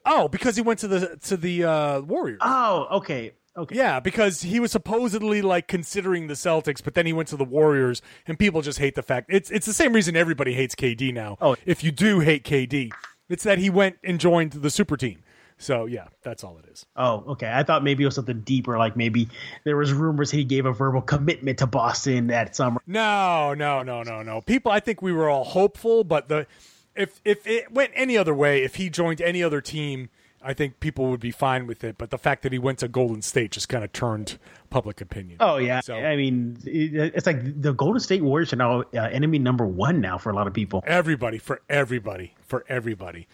Oh, because he went to the to the uh, Warriors. Oh, okay, okay. Yeah, because he was supposedly like considering the Celtics, but then he went to the Warriors, and people just hate the fact it's it's the same reason everybody hates KD now. Oh. if you do hate KD, it's that he went and joined the super team. So yeah, that's all it is. Oh, okay. I thought maybe it was something deeper, like maybe there was rumors he gave a verbal commitment to Boston that summer. No, no, no, no, no. People, I think we were all hopeful, but the if if it went any other way, if he joined any other team, I think people would be fine with it. But the fact that he went to Golden State just kind of turned public opinion. Oh yeah, So- I mean, it's like the Golden State Warriors are now uh, enemy number one now for a lot of people. everybody for everybody for everybody.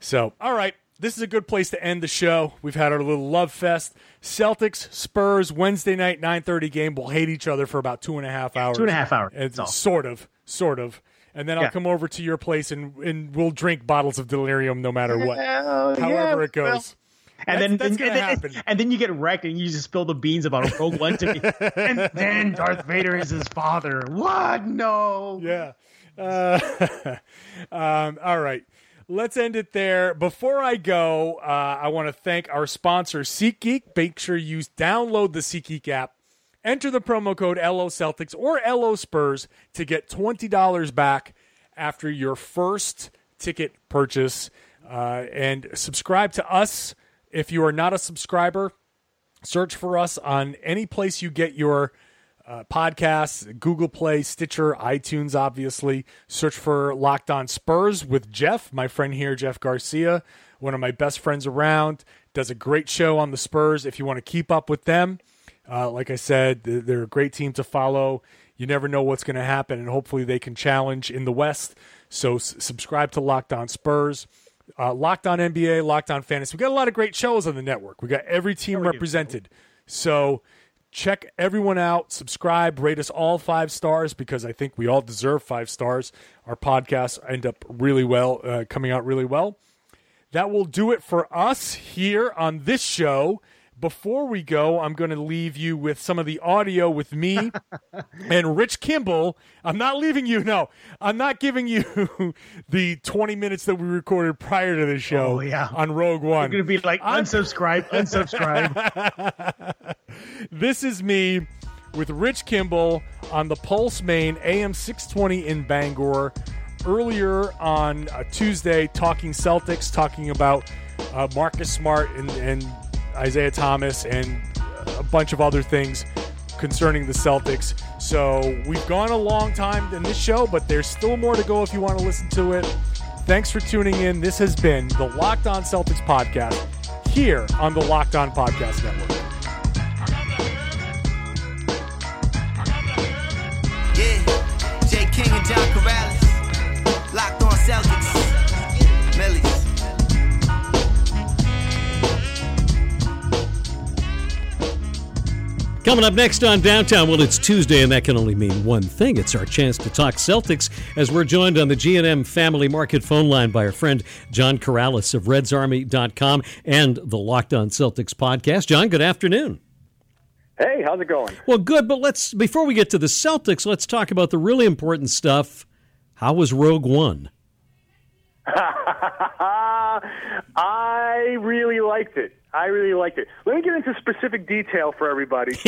So all right this is a good place to end the show. We've had our little love fest. Celtics spurs wednesday night 9.30 game. We'll hate each other for about two and a half hours two and a half hours, it's sort of sort of and then i'll Yeah. come over to your place and, and we'll drink bottles of delirium no matter what yeah, however it well, goes And That's- then, that's gonna then happen. and then you get wrecked and you just spill the beans about a Rogue One to me. and then Darth Vader is his father. What? No. Yeah. Uh, um, all right. Let's end it there. Before I go, uh, I want to thank our sponsor, SeatGeek. Make sure you download the SeatGeek app, enter the promo code LO Celtics or LO Spurs to get $20 back after your first ticket purchase. Uh, and subscribe to us if you are not a subscriber. Search for us on any place you get your uh, podcasts, Google Play, Stitcher, iTunes, obviously. Search for Locked On Spurs with Jeff, my friend here, Jeff Garcia, one of my best friends around. Does a great show on the Spurs. If you want to keep up with them, uh, like I said, they're a great team to follow. You never know what's going to happen, and hopefully they can challenge in the West. So s- subscribe to Locked On Spurs. Uh, Locked On NBA, Locked On Fantasy. We got a lot of great shows on the network. We got every team represented. So check everyone out. Subscribe, rate us all five stars because I think we all deserve five stars. Our podcasts end up really well, uh, coming out really well. That will do it for us here on this show. Before we go, I'm going to leave you with some of the audio with me and Rich Kimball. I'm not leaving you. No, I'm not giving you the 20 minutes that we recorded prior to the show. Oh, yeah. on Rogue One. You're gonna be like unsubscribe, unsubscribe. This is me with Rich Kimball on the Pulse Maine AM 620 in Bangor. Earlier on Tuesday, talking Celtics, talking about uh, Marcus Smart and, and Isaiah Thomas and a bunch of other things concerning the Celtics. So we've gone a long time in this show, but there's still more to go if you want to listen to it. Thanks for tuning in. This has been the Locked On Celtics podcast here on the Locked On Podcast Network. Coming up next on Downtown, well, it's Tuesday, and that can only mean one thing. It's our chance to talk Celtics as we're joined on the G&M Family Market phone line by our friend John Karalis of RedsArmy.com and the Locked On Celtics podcast. John, good afternoon. Hey, how's it going? Well, good, but let's before we get to the Celtics, let's talk about the really important stuff. How was Rogue One? I really liked it. I really liked it. Let me get into specific detail for everybody.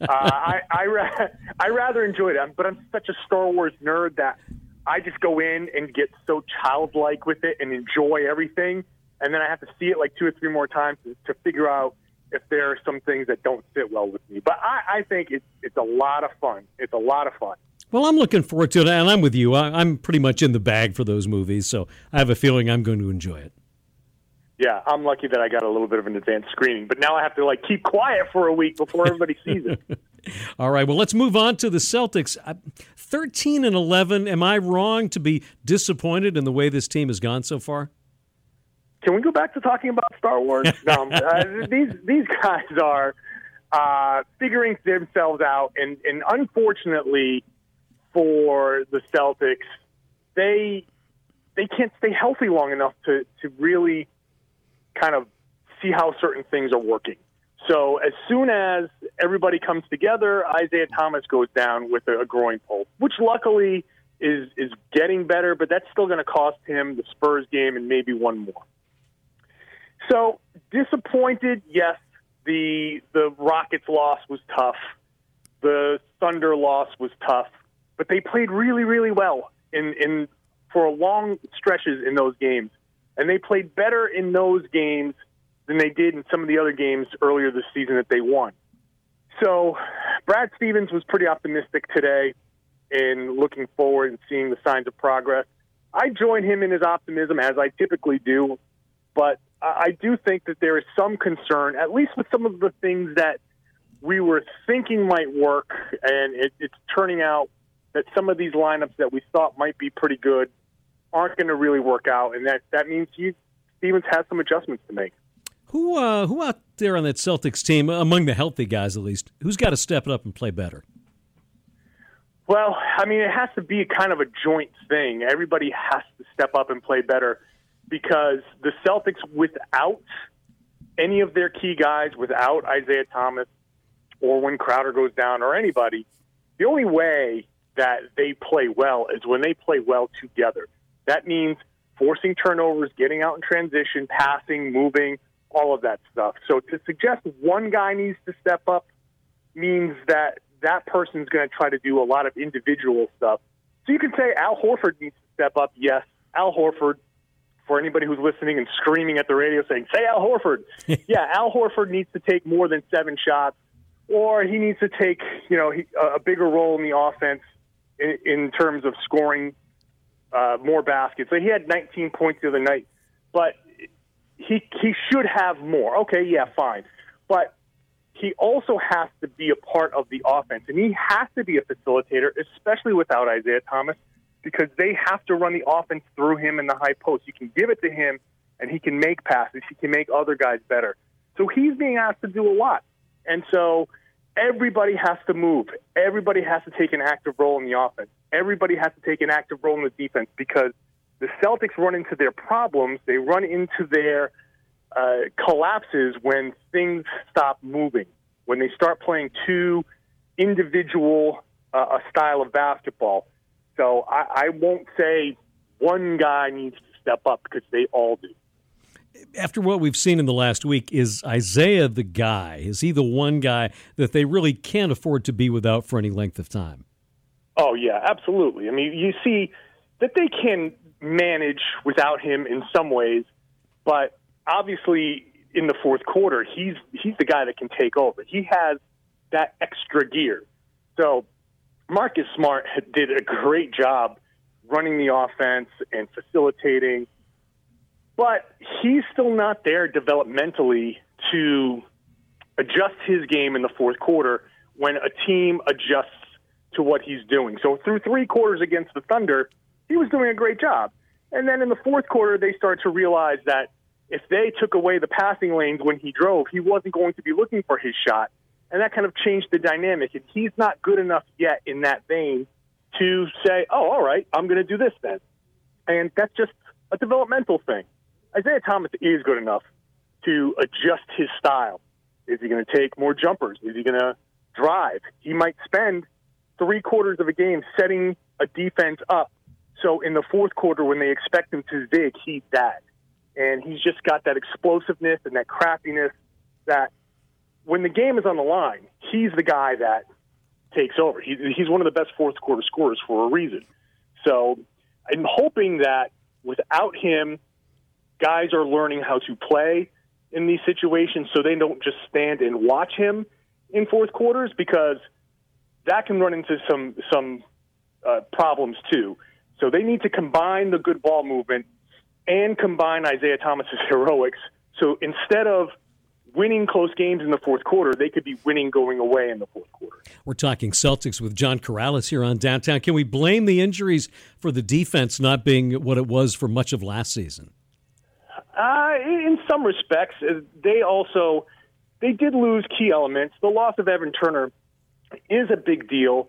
Uh, I I, ra- I rather enjoyed it, but I'm such a Star Wars nerd that I just go in and get so childlike with it and enjoy everything, and then I have to see it like two or three more times to, to figure out if there are some things that don't sit well with me. But I, I think it's it's a lot of fun. It's a lot of fun. Well, I'm looking forward to it, and I'm with you. I, I'm pretty much in the bag for those movies, so I have a feeling I'm going to enjoy it. Yeah, I'm lucky that I got a little bit of an advanced screening, but now I have to like keep quiet for a week before everybody sees it. All right, well, let's move on to the Celtics. Uh, 13 and 11. Am I wrong to be disappointed in the way this team has gone so far? Can we go back to talking about Star Wars? no, uh, these these guys are uh, figuring themselves out, and and unfortunately for the Celtics, they they can't stay healthy long enough to to really kind of see how certain things are working. So as soon as everybody comes together, Isaiah Thomas goes down with a, a groin pull, which luckily is is getting better, but that's still going to cost him the Spurs game and maybe one more. So disappointed, yes. The the Rockets loss was tough. The Thunder loss was tough, but they played really, really well in in for long stretches in those games, and they played better in those games than they did in some of the other games earlier this season that they won. So, Brad Stevens was pretty optimistic today in looking forward and seeing the signs of progress. I join him in his optimism as I typically do, but I do think that there is some concern, at least with some of the things that we were thinking might work, and it, it's turning out that some of these lineups that we thought might be pretty good aren't going to really work out, and that that means he, Stevens has some adjustments to make. Who uh, who out there on that Celtics team, among the healthy guys at least, who's got to step it up and play better? Well, I mean, it has to be kind of a joint thing. Everybody has to step up and play better because the Celtics, without any of their key guys, without Isaiah Thomas or when Crowder goes down or anybody, the only way that they play well is when they play well together. That means forcing turnovers, getting out in transition, passing, moving, all of that stuff. So to suggest one guy needs to step up means that that person's going to try to do a lot of individual stuff. So you can say Al Horford needs to step up. Yes, Al Horford. For anybody who's listening and screaming at the radio saying, "Say Al Horford," yeah, Al Horford needs to take more than seven shots or he needs to take you know he, a bigger role in the offense in, in terms of scoring uh, more baskets. So he had 19 points the other night, but he he should have more. Okay, yeah, fine, but he also has to be a part of the offense, and he has to be a facilitator, especially without Isaiah Thomas, because they have to run the offense through him in the high post. You can give it to him, and he can make passes. He can make other guys better. So he's being asked to do a lot, and so everybody has to move. Everybody has to take an active role in the offense. Everybody has to take an active role in the defense because the Celtics run into their problems. They run into their uh, collapses when things stop moving, when they start playing too individual uh, a style of basketball. So I, I won't say one guy needs to step up because they all do. After what we've seen in the last week, is Isaiah the guy? Is he the one guy that they really can't afford to be without for any length of time? Oh yeah, absolutely. I mean, you see that they can manage without him in some ways, but obviously in the fourth quarter, he's he's the guy that can take over. He has that extra gear. So Marcus Smart did a great job running the offense and facilitating, but he's still not there developmentally to adjust his game in the fourth quarter when a team adjusts to what he's doing. So through three quarters against the Thunder, he was doing a great job. And then in the fourth quarter, they start to realize that if they took away the passing lanes when he drove, he wasn't going to be looking for his shot. And that kind of changed the dynamic. And he's not good enough yet in that vein to say, oh, all right, I'm going to do this then. And that's just a developmental thing. Isaiah Thomas is good enough to adjust his style. Is he going to take more jumpers? Is he going to drive? He might spend three quarters of a game setting a defense up. So in the fourth quarter, when they expect him to dig, he's that and he's just got that explosiveness and that craftiness that when the game is on the line, he's the guy that takes over. He, he's one of the best fourth quarter scorers for a reason. So I'm hoping that without him, guys are learning how to play in these situations so they don't just stand and watch him in fourth quarters because that can run into some some uh, problems too. So they need to combine the good ball movement and combine Isaiah Thomas's heroics. So instead of winning close games in the fourth quarter, they could be winning going away in the fourth quarter. We're talking Celtics with John Karalis here on Downtown. Can we blame the injuries for the defense not being what it was for much of last season? Uh, in some respects, uh, they also they did lose key elements. The loss of Evan Turner is a big deal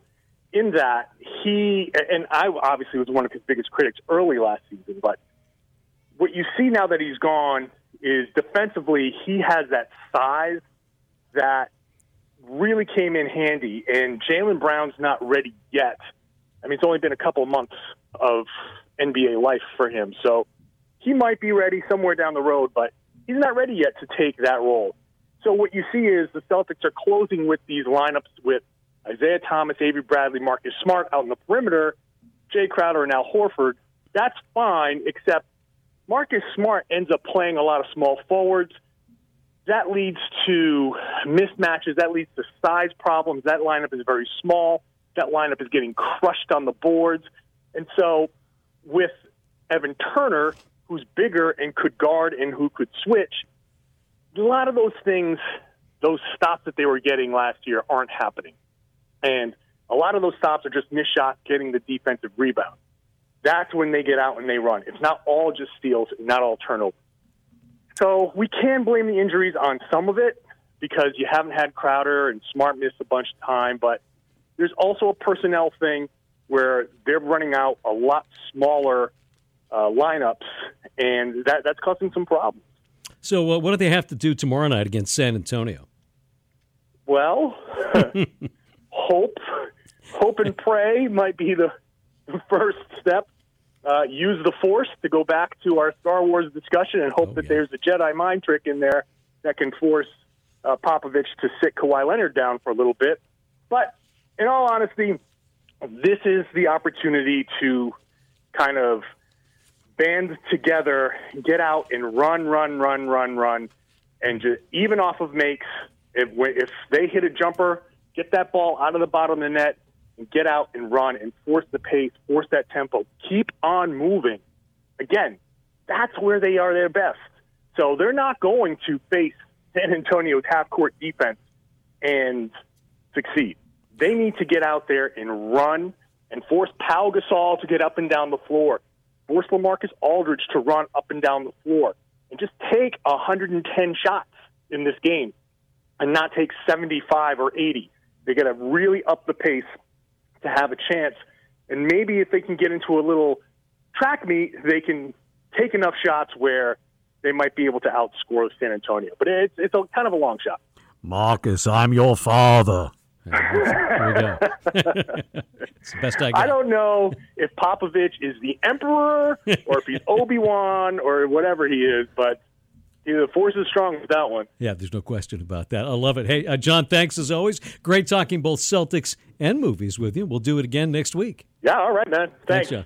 in that he and I obviously was one of his biggest critics early last season, but what you see now that he's gone is defensively he has that size that really came in handy, and Jaylen Brown's not ready yet. I mean, it's only been a couple months of NBA life for him, so he might be ready somewhere down the road, but he's not ready yet to take that role. So what you see is the Celtics are closing with these lineups with Isaiah Thomas, Avery Bradley, Marcus Smart out in the perimeter, Jae Crowder, and Al Horford. That's fine, except Marcus Smart ends up playing a lot of small forwards. That leads to mismatches. That leads to size problems. That lineup is very small. That lineup is getting crushed on the boards. And so, with Evan Turner, who's bigger and could guard and who could switch, a lot of those things, those stops that they were getting last year, aren't happening. And a lot of those stops are just missed shots getting the defensive rebound that's when they get out and they run. It's not all just steals, not all turnovers. So we can blame the injuries on some of it because you haven't had Crowder and Smart missed a bunch of time, but there's also a personnel thing where they're running out a lot smaller uh, lineups, and that, that's causing some problems. So, uh, what do they have to do tomorrow night against San Antonio? Well, hope, hope and pray might be the first step uh, use the Force to go back to our Star Wars discussion and hope oh, that yeah. there's a Jedi mind trick in there that can force uh, Popovich to sit Kawhi Leonard down for a little bit. But in all honesty, this is the opportunity to kind of band together, get out and run, run, run, run, run, and just even off of makes If if they hit a jumper, get that ball out of the bottom of the net and get out and run and force the pace, force that tempo, keep on moving. Again, that's where they are their best. So they're not going to face San Antonio's half court defense and succeed. They need to get out there and run and force Pau Gasol to get up and down the floor, force LaMarcus Aldridge to run up and down the floor, and just take 110 shots in this game and not take 75 or 80. They got to really up the pace to have a chance. And maybe if they can get into a little track meet, they can take enough shots where they might be able to outscore San Antonio. But it's it's a kind of a long shot. Marcus, I'm your father. There we go. it's the best I got. I don't know if Popovich is the emperor or if he's Obi Wan or whatever he is, but the force is strong with that one. Yeah, there's no question about that. I love it. Hey, uh, John, thanks as always. Great talking both Celtics and movies with you. We'll do it again next week. Yeah, all right, man. Thanks. Thanks John.